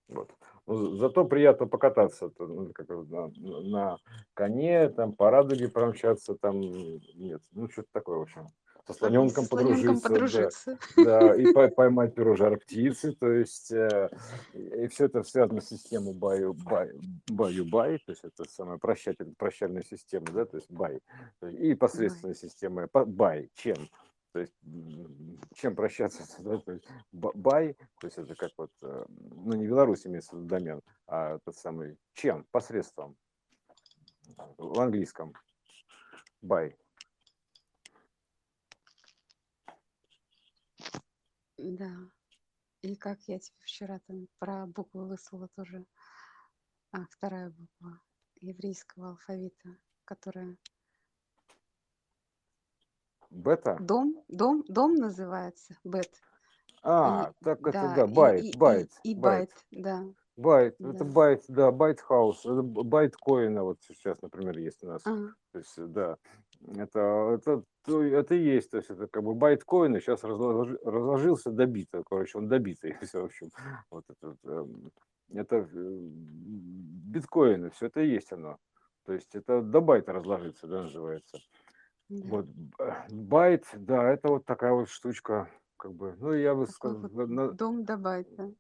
[SPEAKER 2] Вот. Ну, зато приятно покататься ну, как, на, на коне, там по радуге промчаться, там нет, ну что-то такое, в общем со слоненком, подружиться, подружиться. Да, да, и [laughs] поймать перо жар птицы, то есть э, и все это связано с системой баю-бай, баю-бай, то есть это самая прощательная, прощальная система, да, то есть бай, и посредственная by. система by, чем? То есть чем прощаться, [laughs] да, то есть by, то есть это как вот, э, ну не Беларусь имеется в виду домен, а тот самый чем? Посредством в английском by.
[SPEAKER 1] Да. И как я тебе вчера там про буквы выслала тоже. А, вторая буква еврейского алфавита, которая
[SPEAKER 2] Бета?
[SPEAKER 1] дом, дом, дом называется, бет.
[SPEAKER 2] А, И, так это да, байт,
[SPEAKER 1] и, и,
[SPEAKER 2] байт,
[SPEAKER 1] и
[SPEAKER 2] байт.
[SPEAKER 1] байт, да,
[SPEAKER 2] Байт, это
[SPEAKER 1] да.
[SPEAKER 2] байт, да, байт хаус, это байткоина вот сейчас, например, есть у нас.
[SPEAKER 1] Ага.
[SPEAKER 2] То есть, да, это, это, то- это и есть, то есть это как бы байткоин, и сейчас разложи- разложился добито, короче, он добитый, [laughs] все, в общем, вот это, эм, это э, биткоины, все это и есть оно. То есть это до байта разложиться, да, называется. Вот байт, да, это вот такая вот штучка, как бы, ну я бы сказал, на-
[SPEAKER 1] дом до байта.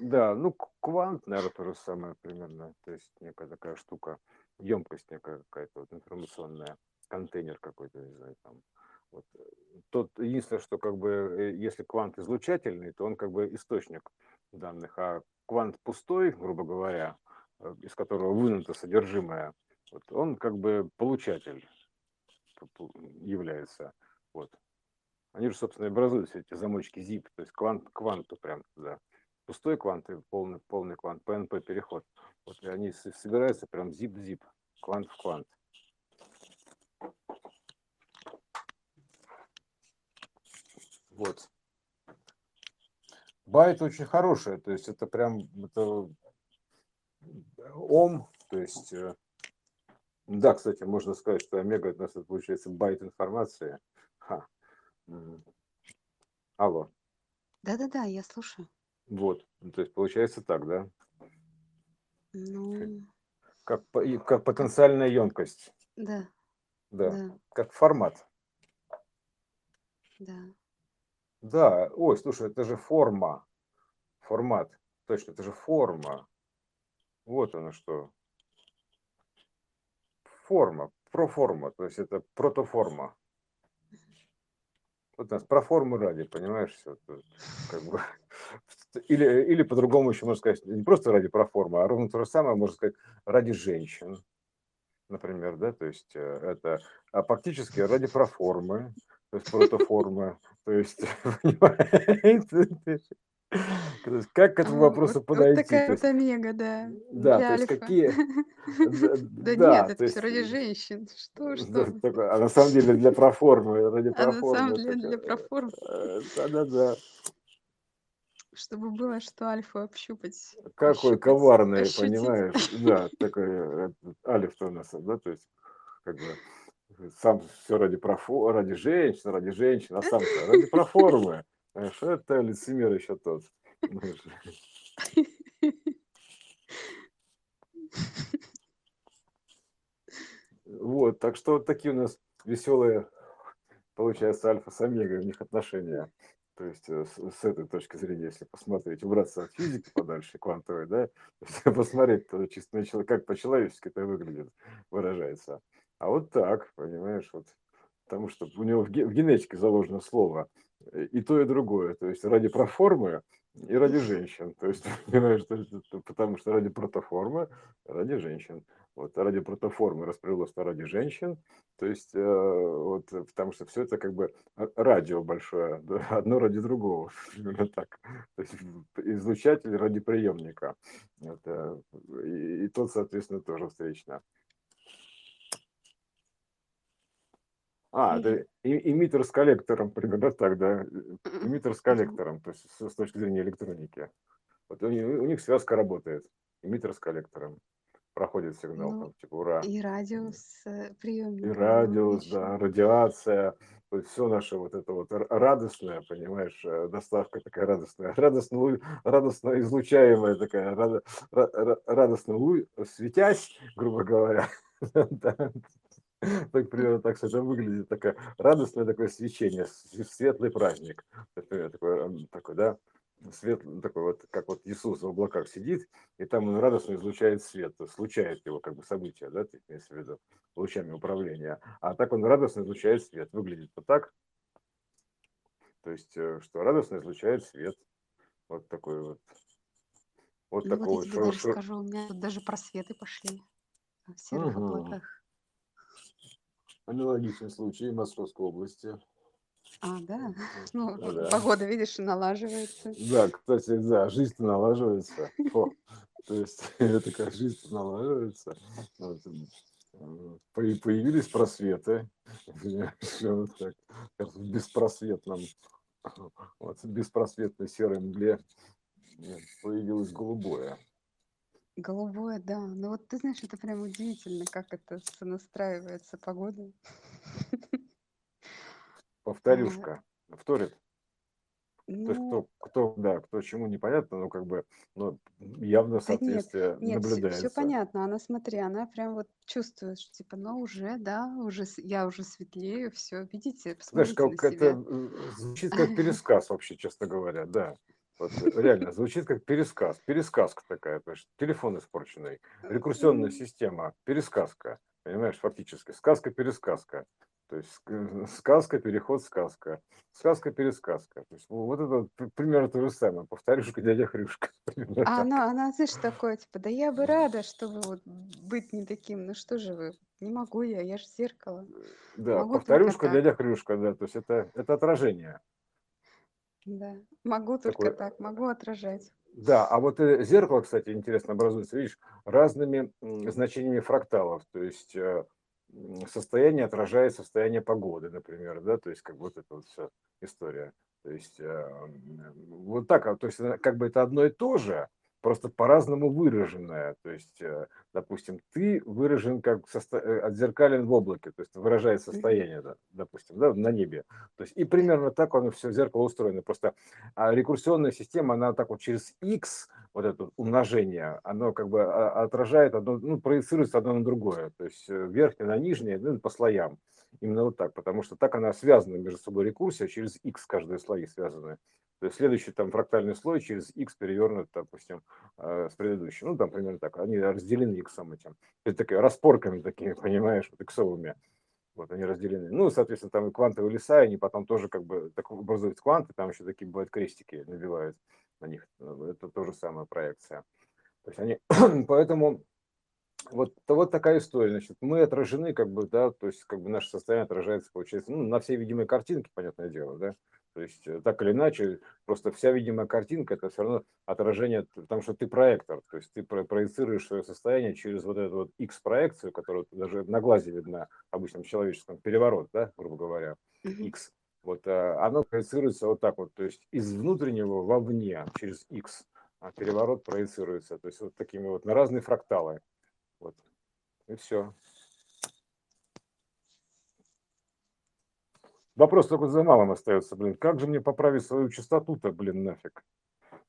[SPEAKER 2] да, ну квант, наверное, то же самое примерно, то есть некая такая штука, емкость некая какая-то вот информационная контейнер какой-то, не знаю, там. Вот. Э, тот, единственное, что как бы, э, если квант излучательный, то он как бы источник данных, а квант пустой, грубо говоря, э, из которого вынуто содержимое, вот, он как бы получатель является. Вот. Они же, собственно, образуют все эти замочки zip, то есть квант, кванту прям туда. Пустой квант и полный, полный квант, PNP переход. Вот и они собираются прям zip-zip, квант в квант. Вот. Байт очень хорошая, то есть это прям это ом, то есть э, да, кстати, можно сказать, что омега у нас это получается байт информации. Ха. Алло.
[SPEAKER 1] Да-да-да, я слушаю.
[SPEAKER 2] Вот, ну, то есть получается так, да?
[SPEAKER 1] Ну,
[SPEAKER 2] Как, как потенциальная емкость,
[SPEAKER 1] да,
[SPEAKER 2] да,
[SPEAKER 1] да,
[SPEAKER 2] как формат.
[SPEAKER 1] да.
[SPEAKER 2] Да, ой, слушай, это же форма, формат, точно, это же форма. Вот оно что. Форма, проформа, то есть это протоформа. Вот у нас про форму ради, понимаешь, есть как бы, [laughs] или, или по-другому еще можно сказать, не просто ради проформы, а ровно то же самое можно сказать ради женщин, например, да, то есть э, это а фактически ради проформы, то есть протоформы, то есть, [laughs] понимаете, как к этому
[SPEAKER 1] А,
[SPEAKER 2] вопросу
[SPEAKER 1] вот, вот
[SPEAKER 2] подойти,
[SPEAKER 1] такая вот омега, да,
[SPEAKER 2] да,
[SPEAKER 1] для
[SPEAKER 2] то есть
[SPEAKER 1] альфа.
[SPEAKER 2] какие, [laughs]
[SPEAKER 1] Да нет, это
[SPEAKER 2] то
[SPEAKER 1] все ради женщин. Что,
[SPEAKER 2] Да,
[SPEAKER 1] что?
[SPEAKER 2] а на самом деле для проформы, ради
[SPEAKER 1] А на самом
[SPEAKER 2] проформы,
[SPEAKER 1] деле для
[SPEAKER 2] такая,
[SPEAKER 1] проформ,
[SPEAKER 2] э, да-да-да.
[SPEAKER 1] чтобы было что альфу общупать,
[SPEAKER 2] Какой коварный, понимаешь? Да, такой э, Алиф-то у нас, да, то есть как бы э, сам все ради профо, ради женщин, ради женщин, а сам [laughs] ради проформы. Знаешь, это лицемер еще тот. Вот, так что вот такие у нас веселые, получается, альфа с омегой у них отношения. То есть э, с, с этой точки зрения, если посмотреть, убраться от физики подальше, квантовой, да, [laughs] посмотреть то чисто как по-человечески это выглядит, выражается. А вот так, понимаешь, вот, потому что у него в, ге- в генетике заложено слово э, и то, и другое, то есть ради проформы и ради женщин, то есть, [laughs] понимаешь, то есть потому что ради протоформы, ради женщин. Вот, а ради протоформы распределилось на ради женщин, то есть, э, вот, э, потому что все это как бы р- радио большое, да, [laughs] одно ради другого, [laughs] именно так. То есть излучатель ради приемника. Это, и, и тот, соответственно, тоже встречно. А, это и- эмиттер с коллектором, примерно так, да. Эмиттер с
[SPEAKER 1] Мгм.
[SPEAKER 2] коллектором, то есть с, с точки зрения электроники. Вот у, них у них связка работает. Эмиттер с коллектором. Проходит сигнал,
[SPEAKER 1] Ну,
[SPEAKER 2] там, типа, ура.
[SPEAKER 1] и радиус э,
[SPEAKER 2] И
[SPEAKER 1] приемника, ну,
[SPEAKER 2] радиус, да, радиация, то есть все наше вот это вот радостное, понимаешь, э, доставка такая радостная, радостно, радостно излучаемая такая, радостно светясь, грубо говоря, [laughs] [laughs] так примерно так это выглядит, такое радостное такое свечение, светлый праздник, например, такой, такой, да, свет, такой вот, как вот Иисус в облаках сидит, и там он радостно излучает свет, случает его как бы события, да, ты имеешь в виду, лучами управления, а так он радостно излучает свет, выглядит вот так, то есть, э, что радостно излучает свет, вот такой вот, вот
[SPEAKER 1] Ну вот я
[SPEAKER 2] такой вот шо-
[SPEAKER 1] скажу, у меня тут даже просветы пошли в серых
[SPEAKER 2] Мгм.
[SPEAKER 1] облаках.
[SPEAKER 2] Аналогичный случай в Московской области.
[SPEAKER 1] А, да? [laughs] Ну,
[SPEAKER 2] да.
[SPEAKER 1] погода, видишь, налаживается.
[SPEAKER 2] Да, кстати, да, жизнь налаживается. Фу. То есть [laughs] это как жизнь налаживается. Вот, Появились просветы. Вот так. В беспросветном, вот, в беспросветной серой мгле появилось голубое.
[SPEAKER 1] Голубое, да. Ну вот ты знаешь, это прям удивительно, как это сонастраивается погода. А,
[SPEAKER 2] Повторюшка. Вторит. То есть
[SPEAKER 1] ну,
[SPEAKER 2] кто, кто, да, кто чему непонятно, но как бы ну, явно
[SPEAKER 1] да нет,
[SPEAKER 2] соответствие
[SPEAKER 1] нет, все,
[SPEAKER 2] наблюдается.
[SPEAKER 1] понятно. Она, смотри, она прям вот чувствует, что типа, ну уже, да, уже я уже светлею, все, видите,
[SPEAKER 2] Знаешь,
[SPEAKER 1] посмотрите на
[SPEAKER 2] как это э, звучит как [laughs] пересказ вообще, честно говоря, да. Вот реально звучит как пересказ, пересказка такая, то есть телефон испорченный, рекурсионная система, пересказка, понимаешь, фактически, сказка-пересказка, то есть ск- сказка, переход, сказка, сказка, пересказка, то есть ну, вот это примерно то же самое, повторюшка, [laughs] дядя Хрюшка,
[SPEAKER 1] А она, она, знаешь, такое, типа, да я бы рада, чтобы вот быть не таким. Ну что же вы, не могу я, я же зеркало.
[SPEAKER 2] Да,
[SPEAKER 1] Могу
[SPEAKER 2] повторюшка, дядя Хрюшка, да, то есть это, это отражение.
[SPEAKER 1] Да. Могу только
[SPEAKER 2] Такое,
[SPEAKER 1] так, могу отражать.
[SPEAKER 2] Да, а вот э, зеркало, кстати, интересно образуется, видишь, разными значениями фракталов. То есть э, состояние отражает состояние погоды, например, да, то есть как вот эта вот вся история. То есть э, вот так, а, то есть как бы это одно и то же, просто по-разному выраженное. То есть, э, допустим, ты выражен как состо... отзеркален в облаке, то есть выражает состояние, да, допустим, да, на небе. То есть и примерно так оно все зеркало устроено. Просто а рекурсионная система, она так вот через x, вот это умножение, оно как бы а, отражает одно, ну, проецируется одно на другое. То есть верхнее на нижнее, ну, по слоям. Именно вот так, потому что так она связана между собой рекурсия, через x каждые слои связаны. То есть следующий там фрактальный слой через x перевернут, допустим, э, с предыдущим. Ну, там примерно так. Они разделены x этим. Это такие распорками такими, понимаешь, вот иксовыми. Вот они разделены. Ну, соответственно, там и квантовые леса, они потом тоже как бы так образуют кванты, там еще такие бывают крестики, набивают на них. Это тоже самая проекция. То есть они, [clears throat] поэтому вот, вот такая история. Значит, мы отражены, как бы, да, то есть, как бы наше состояние отражается, получается, ну, на все видимые картинки, понятное дело, да. То есть, э, так или иначе, просто вся видимая картинка – это все равно отражение, потому что ты проектор, то есть ты проецируешь свое состояние через вот эту вот X-проекцию, которая даже на глазе видна обычном человеческом, переворот, да, грубо говоря, X. Вот а, оно проецируется вот так вот, то есть из внутреннего вовне, через X, а переворот проецируется, то есть вот такими вот на разные фракталы. Вот. И все. Вопрос только за малым остается, блин. Как же мне поправить свою частоту-то, блин, нафиг?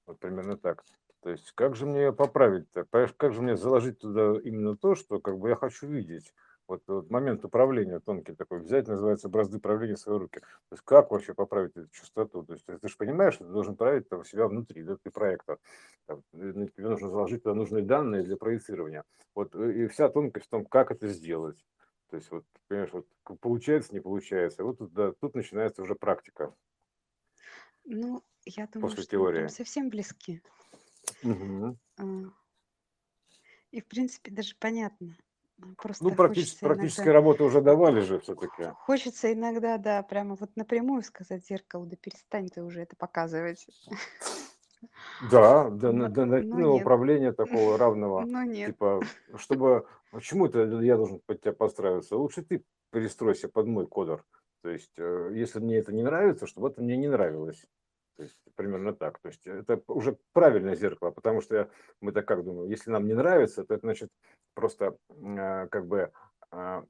[SPEAKER 2] Вот примерно так. То есть, как же мне ее поправить-то? Как же мне заложить туда именно то, что как бы я хочу видеть? Вот, вот момент управления тонкий такой взять, называется бразды правления в свои руки. То есть как вообще поправить эту частоту? То есть ты же понимаешь, что ты должен править там, себя внутри, да, ты проектор. Там, ну, тебе нужно заложить туда нужные данные для проецирования. Вот э, и вся тонкость в том, как это сделать. То есть вот, понимаешь, вот получается, не получается. Вот тут, да, тут начинается уже практика.
[SPEAKER 1] Ну, я думаю, После что теории. мы совсем близки. Угу. И, в принципе, даже понятно.
[SPEAKER 2] Просто ну, практически, практически иногда... работы уже давали же все-таки.
[SPEAKER 1] Хочется иногда, да, прямо вот напрямую сказать зеркалу, да перестань ты уже это показывать. [laughs]
[SPEAKER 2] Да, да, но, да, но управления такого [laughs] равного. Но нет. Типа, чтобы, почему это я должен под тебя подстраиваться? Лучше ты перестройся под мой кодер. То есть, э, если мне это не нравится, чтобы это мне не нравилось. То есть примерно так. То есть это уже правильное зеркало, потому что мы так как думаем, если нам не нравится, то это значит просто э, как бы э,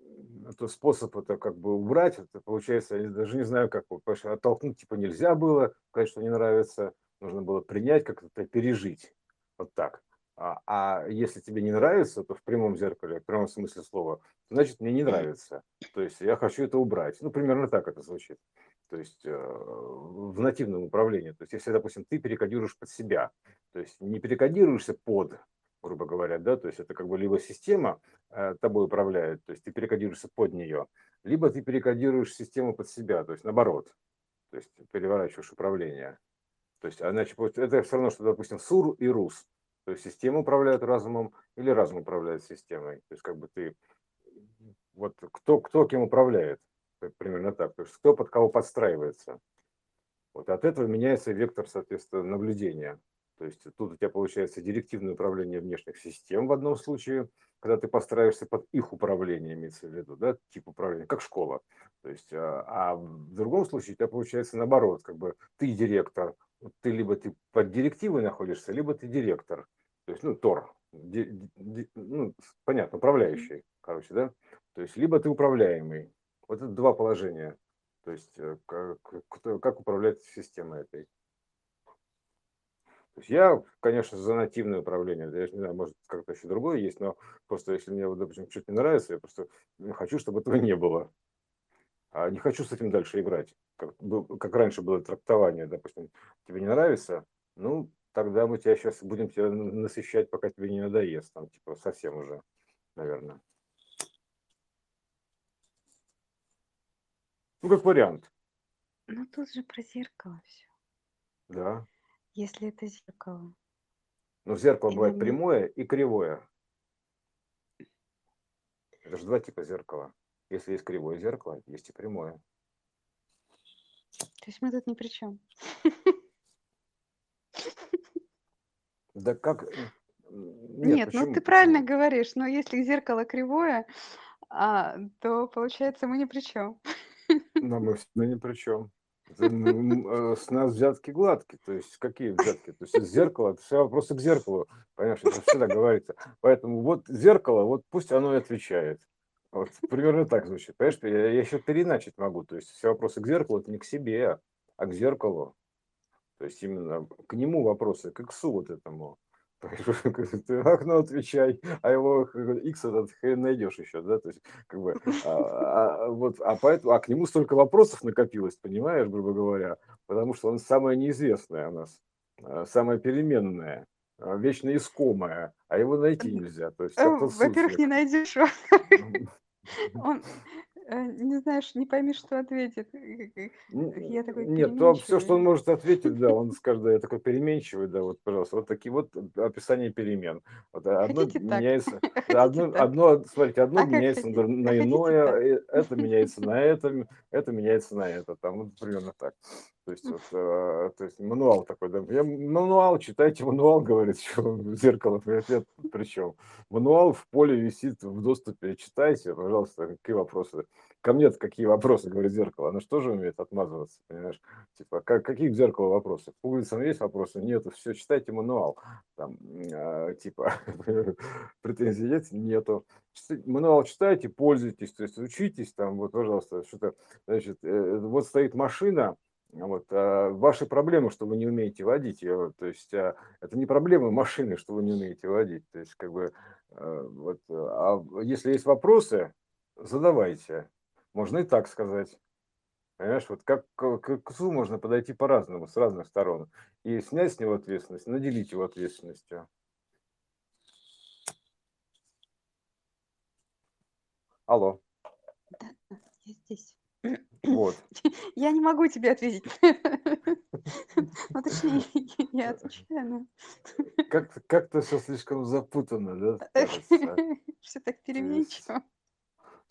[SPEAKER 2] это способ это как бы убрать, это получается, я даже не знаю как, потому что оттолкнуть типа нельзя было, что не нравится, нужно было принять, как-то пережить, вот так. А, а если тебе не нравится, то в прямом зеркале, в прямом смысле слова, значит мне не нравится. То есть я хочу это убрать. Ну, примерно так это звучит то есть э, в нативном управлении. То есть если, допустим, ты перекодируешь под себя, то есть не перекодируешься под, грубо говоря, да, то есть это как бы либо система э, тобой управляет, то есть ты перекодируешься под нее, либо ты перекодируешь систему под себя, то есть наоборот, то есть переворачиваешь управление. То есть, а значит, это все равно, что, допустим, СУР и РУС. То есть система управляет разумом или разум управляет системой. То есть как бы ты, вот кто, кто кем управляет примерно так. То есть кто под кого подстраивается. Вот от этого меняется вектор, соответственно, наблюдения. То есть тут у тебя получается директивное управление внешних систем в одном случае, когда ты подстраиваешься под их управление, имеется в виду, да, тип управления, как школа. То есть, а, а в другом случае у тебя получается наоборот, как бы ты директор, ты либо ты под директивой находишься, либо ты директор. То есть, ну, Тор, ди, ди, ну, понятно, управляющий, короче, да. То есть, либо ты управляемый, вот это два положения. То есть э, как, как управлять системой этой. То есть я, конечно, за нативное управление. Я не знаю, может, как-то еще другое есть, но просто если мне, вот, допустим, что-то не нравится, я просто хочу, чтобы этого не было. А не хочу с этим дальше играть. Как, как раньше было трактование, допустим, тебе не нравится, ну, тогда мы тебя сейчас будем тебя насыщать, пока тебе не надоест, там, типа, совсем уже, наверное. Ну, как вариант.
[SPEAKER 1] Ну, тут же про зеркало все.
[SPEAKER 2] Да.
[SPEAKER 1] Если это зеркало.
[SPEAKER 2] Но зеркало и бывает прямое и кривое. Это же два типа зеркала. Если есть кривое зеркало, есть и прямое.
[SPEAKER 1] То есть мы тут ни при чем.
[SPEAKER 2] Да как... Э,
[SPEAKER 1] нет, ну ты правильно говоришь, но если зеркало кривое, а, то получается мы ни при чем.
[SPEAKER 2] Но мы всегда ни при чем. С нас взятки гладкие. То есть какие взятки? То есть зеркало, это все вопросы к зеркалу. Понимаешь, это всегда говорится. Поэтому вот зеркало, вот пусть оно и отвечает. Вот примерно так звучит. Понимаешь, я, я еще переначить могу. То есть все вопросы к зеркалу, это не к себе, а к зеркалу. То есть именно к нему вопросы, к иксу вот этому. [laughs] [laughs] Ты окно отвечай, а его X этот хрен найдешь еще, да, то есть как бы, а, а, вот, а поэтому, а к нему столько вопросов накопилось, понимаешь, грубо говоря, потому что он самое неизвестное у нас, а, самое переменное, а, вечно искомое, а его найти нельзя, то есть
[SPEAKER 1] Во-первых, не найдешь. [laughs] Он Э, не знаешь, не поймешь, что ответит. Я такой
[SPEAKER 2] Нет, то все, что он может ответить, да, он [laughs] скажет, да, я такой переменчивый, да, вот, пожалуйста, вот такие вот описание перемен. Вот одно
[SPEAKER 1] Хотите так?
[SPEAKER 2] меняется, [laughs] одно,
[SPEAKER 1] так?
[SPEAKER 2] одно, смотрите, одно
[SPEAKER 1] А как
[SPEAKER 2] меняется на,
[SPEAKER 1] хотите?
[SPEAKER 2] на
[SPEAKER 1] Хотите
[SPEAKER 2] иное,
[SPEAKER 1] так?
[SPEAKER 2] э, это меняется на это, это меняется на это, там, вот примерно так. То есть, вот, э, то есть мануал такой, да, я мануал, читайте мануал, [laughs] говорит, что зеркало, ответ причем. Мануал в поле висит в доступе, читайте, пожалуйста, какие вопросы. Ко мне какие вопросы, говорит зеркало, оно что же умеет отмазываться, понимаешь? Типа, как, какие к зеркалу вопросы? Пуговицам есть вопросы? Нету, все, читайте мануал. Там, э, типа, [laughs] претензий есть? Нету. Мануал читайте, пользуйтесь, то есть учитесь, там, вот, пожалуйста, что-то, значит, э, вот стоит машина, вот, а ваши проблемы, что вы не умеете водить ее, то есть а, это не проблема машины, что вы не умеете водить, то есть как бы а, вот, а если есть вопросы, задавайте, можно и так сказать, понимаешь, вот как к к можно подойти по-разному, с разных сторон, и снять с него ответственность, наделить его ответственностью. Алло.
[SPEAKER 1] Да, я здесь.
[SPEAKER 2] Вот. [laughs]
[SPEAKER 1] Я не могу тебе ответить. [laughs] Ну, точнее, [laughs] я отвечаю,
[SPEAKER 2] Как-то всё слишком запутанно, да, кажется.
[SPEAKER 1] всё так переменчиво.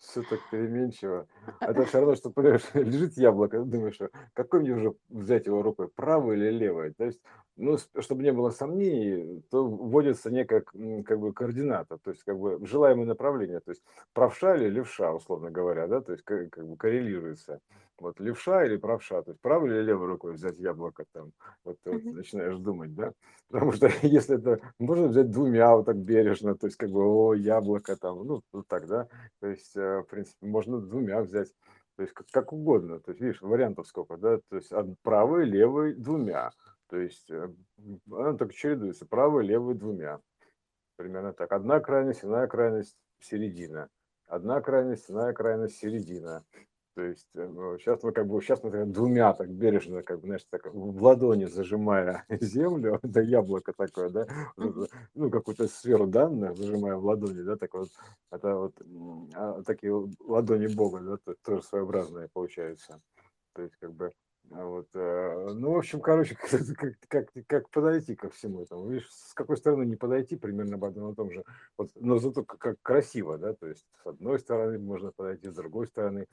[SPEAKER 2] Все так переменчиво. Это [laughs] все равно, что, понимаешь, [laughs] лежит яблоко, думаешь, а какой мне уже взять его рукой, правой или левой? То есть, ну, чтобы не было сомнений, то вводится некая как бы координата, то есть как бы желаемое направление, то есть правша или левша, условно говоря, да, то есть ка как бы коррелируется. Вот левша или правша, то есть правой или левой рукой взять яблоко там, вот ты вот начинаешь думать, да. Потому что [laughs] если это можно взять двумя вот так бережно, то есть как бы, о, яблоко там, ну, вот так, да. То есть, э, в принципе, можно двумя взять, то есть как как угодно. То есть, видишь, вариантов сколько, да, то есть правый, левый, двумя. То есть, э, м, оно так чередуется: правый, левый, двумя. Примерно так. Одна крайность, иная крайность, середина. Одна крайность, иная крайность, середина. То есть, э, ну, мы как бы, щас мы так двумя так бережно, как бы, знаешь, так в ладони зажимая [laughs] землю, да, яблоко такое, да, ну, какую-то сферу данных зажимая в ладони, да, так вот, это вот, а, такие ладони Бога, да, то тоже своеобразные получаются. То есть как бы, вот, э, ну, в общем, короче, [laughs] как как как подойти ко всему этому. Видишь, с какой стороны не подойти, примерно об одном и том же. Вот, но зато как красиво, да, то есть с одной стороны можно подойти, с другой стороны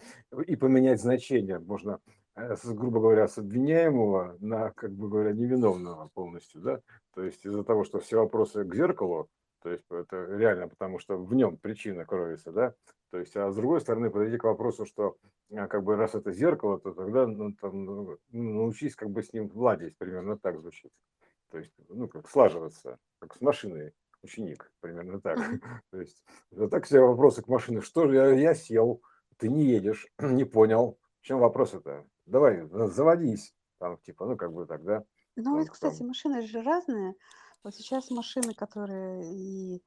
[SPEAKER 2] и поменять значение. Можно, э, грубо говоря, с обвиняемого на, как бы говоря, невиновного полностью, да. То есть из-за того, что все вопросы к зеркалу, то есть это реально, потому что в нем причина кроется, да. То есть, а с другой стороны подойти к вопросу, что, а, как бы раз это зеркало, то тогда, ну, там, ну, научись как бы с ним ладить, примерно так звучит. То есть, ну, как слаживаться, как с машиной ученик, примерно так. [laughs] То есть вот так все вопросы к машине: "Что же я я сел, ты не едешь, [clears throat] не понял, в чём вопрос-то? Давай, з заводись". Там типа, ну, как бы так, да.
[SPEAKER 1] Ну, вот, кстати, машины же разные. Вот сейчас машины, которые и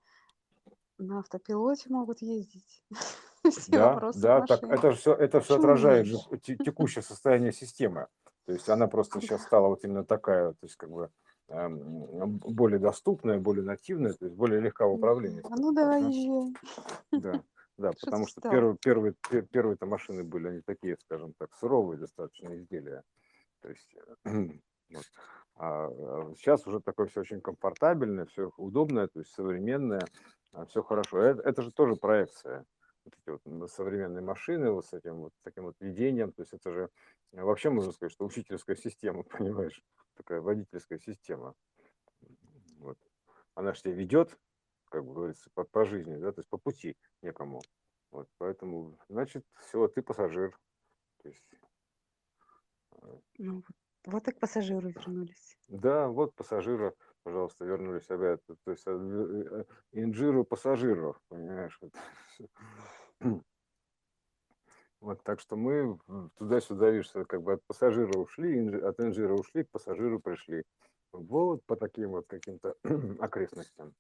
[SPEAKER 1] на автопилоте могут ездить. [laughs] Все
[SPEAKER 2] Да, да, так это всё это
[SPEAKER 1] не
[SPEAKER 2] отражает же текущее состояние системы. То есть она просто
[SPEAKER 1] Да. [laughs]
[SPEAKER 2] стала вот именно такая, то есть как бы, эм, более доступная, более нативная, то есть более легка в
[SPEAKER 1] Мгм.
[SPEAKER 2] управлении,
[SPEAKER 1] А ну давай
[SPEAKER 2] да.
[SPEAKER 1] езжай.
[SPEAKER 2] Да, да, [laughs]
[SPEAKER 1] Что
[SPEAKER 2] потому что первые первые пе первые-то машины были, они такие, скажем так, суровые достаточно изделия. То есть, [clears throat] вот. А, а щас уже такое всё очень комфортабельное, всё удобное, то есть современное, а, всё хорошо. Эт это же тоже проекция. Вот эти вот, современные машины вот с этим вот таким вот ведением, то есть это же вообще можно сказать, что учительская система, [laughs] понимаешь, такая водительская система. Вот. Она ж тя ведет, как говорится, по по жизни, да, то есть по пути некому. Вот поэтому, значит, всё, ты пассажир. То есть
[SPEAKER 1] Ну вот, и к пассажиру вернулись.
[SPEAKER 2] Да, вот пассажиры, пожалуйста, вернулись опять. То есть э, э, инжиру пассажиров, понимаешь? Вот. [clears throat] Вот, так что мы туда-сюда, видишь, э, как бы от пассажира ушли, от инжира ушли, к пассажиру пришли. Вот по таким вот каким-то [clears throat] окрестностям.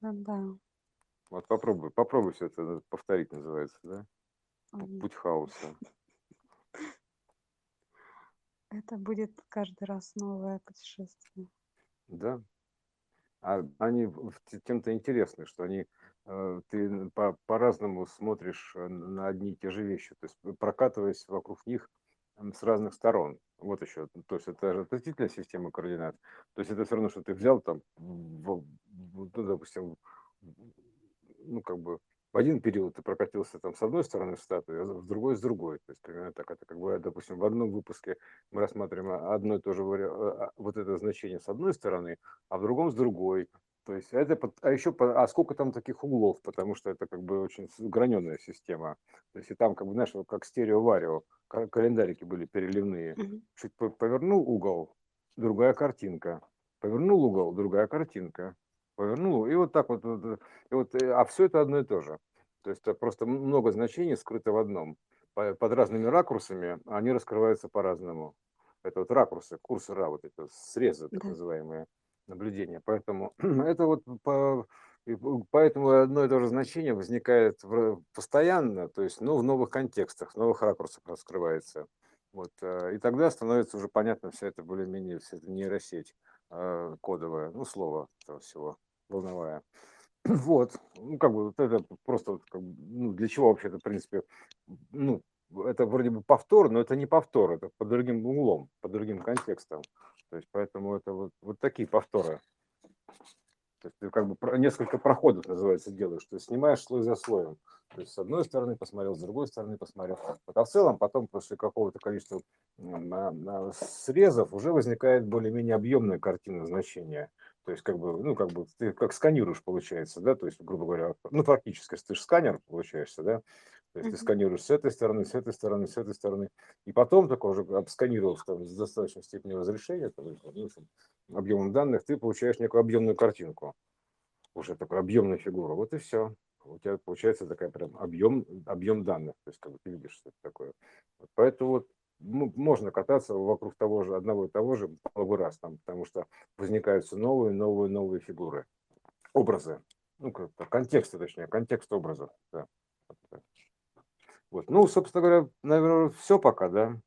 [SPEAKER 1] Да-да.
[SPEAKER 2] Вот попробуй, попробуй все это повторить, называется, да? Путь хаоса.
[SPEAKER 1] Это будет каждый раз новое путешествие.
[SPEAKER 2] Да. А они тем-то интересны, что они э, ты по- по-разному смотришь э, на одни и те же вещи, то есть прокатываясь вокруг них с разных сторон. Вот еще, то есть это же относительная система координат. То есть это все равно, что ты взял там, ну, допустим, ну как бы в один период ты прокатился там с одной стороны статуи, а в другой с другой. То есть примерно так. Это как бы, допустим, в одном выпуске мы рассматриваем одно и то же а, а, вот это значение с одной стороны, а в другом с другой. То есть это, а еще, а сколько там таких углов, потому что это как бы очень граненая система. То есть и там, как бы, знаешь, как стерео-варио, ка- календарики были переливные.
[SPEAKER 1] Мгм.
[SPEAKER 2] Чуть по- повернул угол, другая картинка. Повернул угол, другая картинка. Повернул, и вот так вот. вот, э, и вот, э, а все это одно и то же. То есть это просто много значений скрыто в одном. По- Под разными ракурсами они раскрываются по-разному. Это вот ракурсы, курсы ра, вот эти вот срезы, так называемые наблюдения. Поэтому [clears throat] это вот по, и поэтому одно и то же значение возникает постоянно, то есть, ну, в новых контекстах, в новых ракурсах раскрывается. Вот, э, и тогда становится уже понятно вся эта более-менее вся эта нейросеть э, кодовая, ну, слово этого всего, волновая. [clears throat] Вот, ну, как бы вот это просто, вот, как ну, для чего вообще это, в принципе, ну, это вроде бы повтор, но это не повтор, это под другим углом, под другим контекстом. То есть поэтому это вот, вот такие повторы. То есть ты как бы несколько проходов, называется, делаешь. То есть снимаешь слой за слоем. То есть с одной стороны посмотрел, с другой стороны посмотрел. Вот, а в целом потом после какого-то количества на- на срезов уже возникает более-менее объемная картина значения. То есть как бы, ну как бы ты как сканируешь, получается, да, то есть, грубо говоря, ну практически, ты же сканер получаешься, да, то есть ты сканируешь с этой стороны, с этой стороны, с этой стороны, и потом только уже обсканировав там, с достаточной степенью разрешения, там, ну, там, объемом данных, ты получаешь некую объемную картинку, уже такую объемную фигуру. Вот и все. У тебя получается такая прям объем, объем данных, то есть как бы ты видишь, что это такое. Вот поэтому вот ну, можно кататься вокруг того же, одного и того же много раз, там, потому что возникают все новые, новые, новые фигуры, образы, ну, как-то контексты, точнее, контекст образов. Да. Вот, ну, собственно говоря, наверное, все пока, да.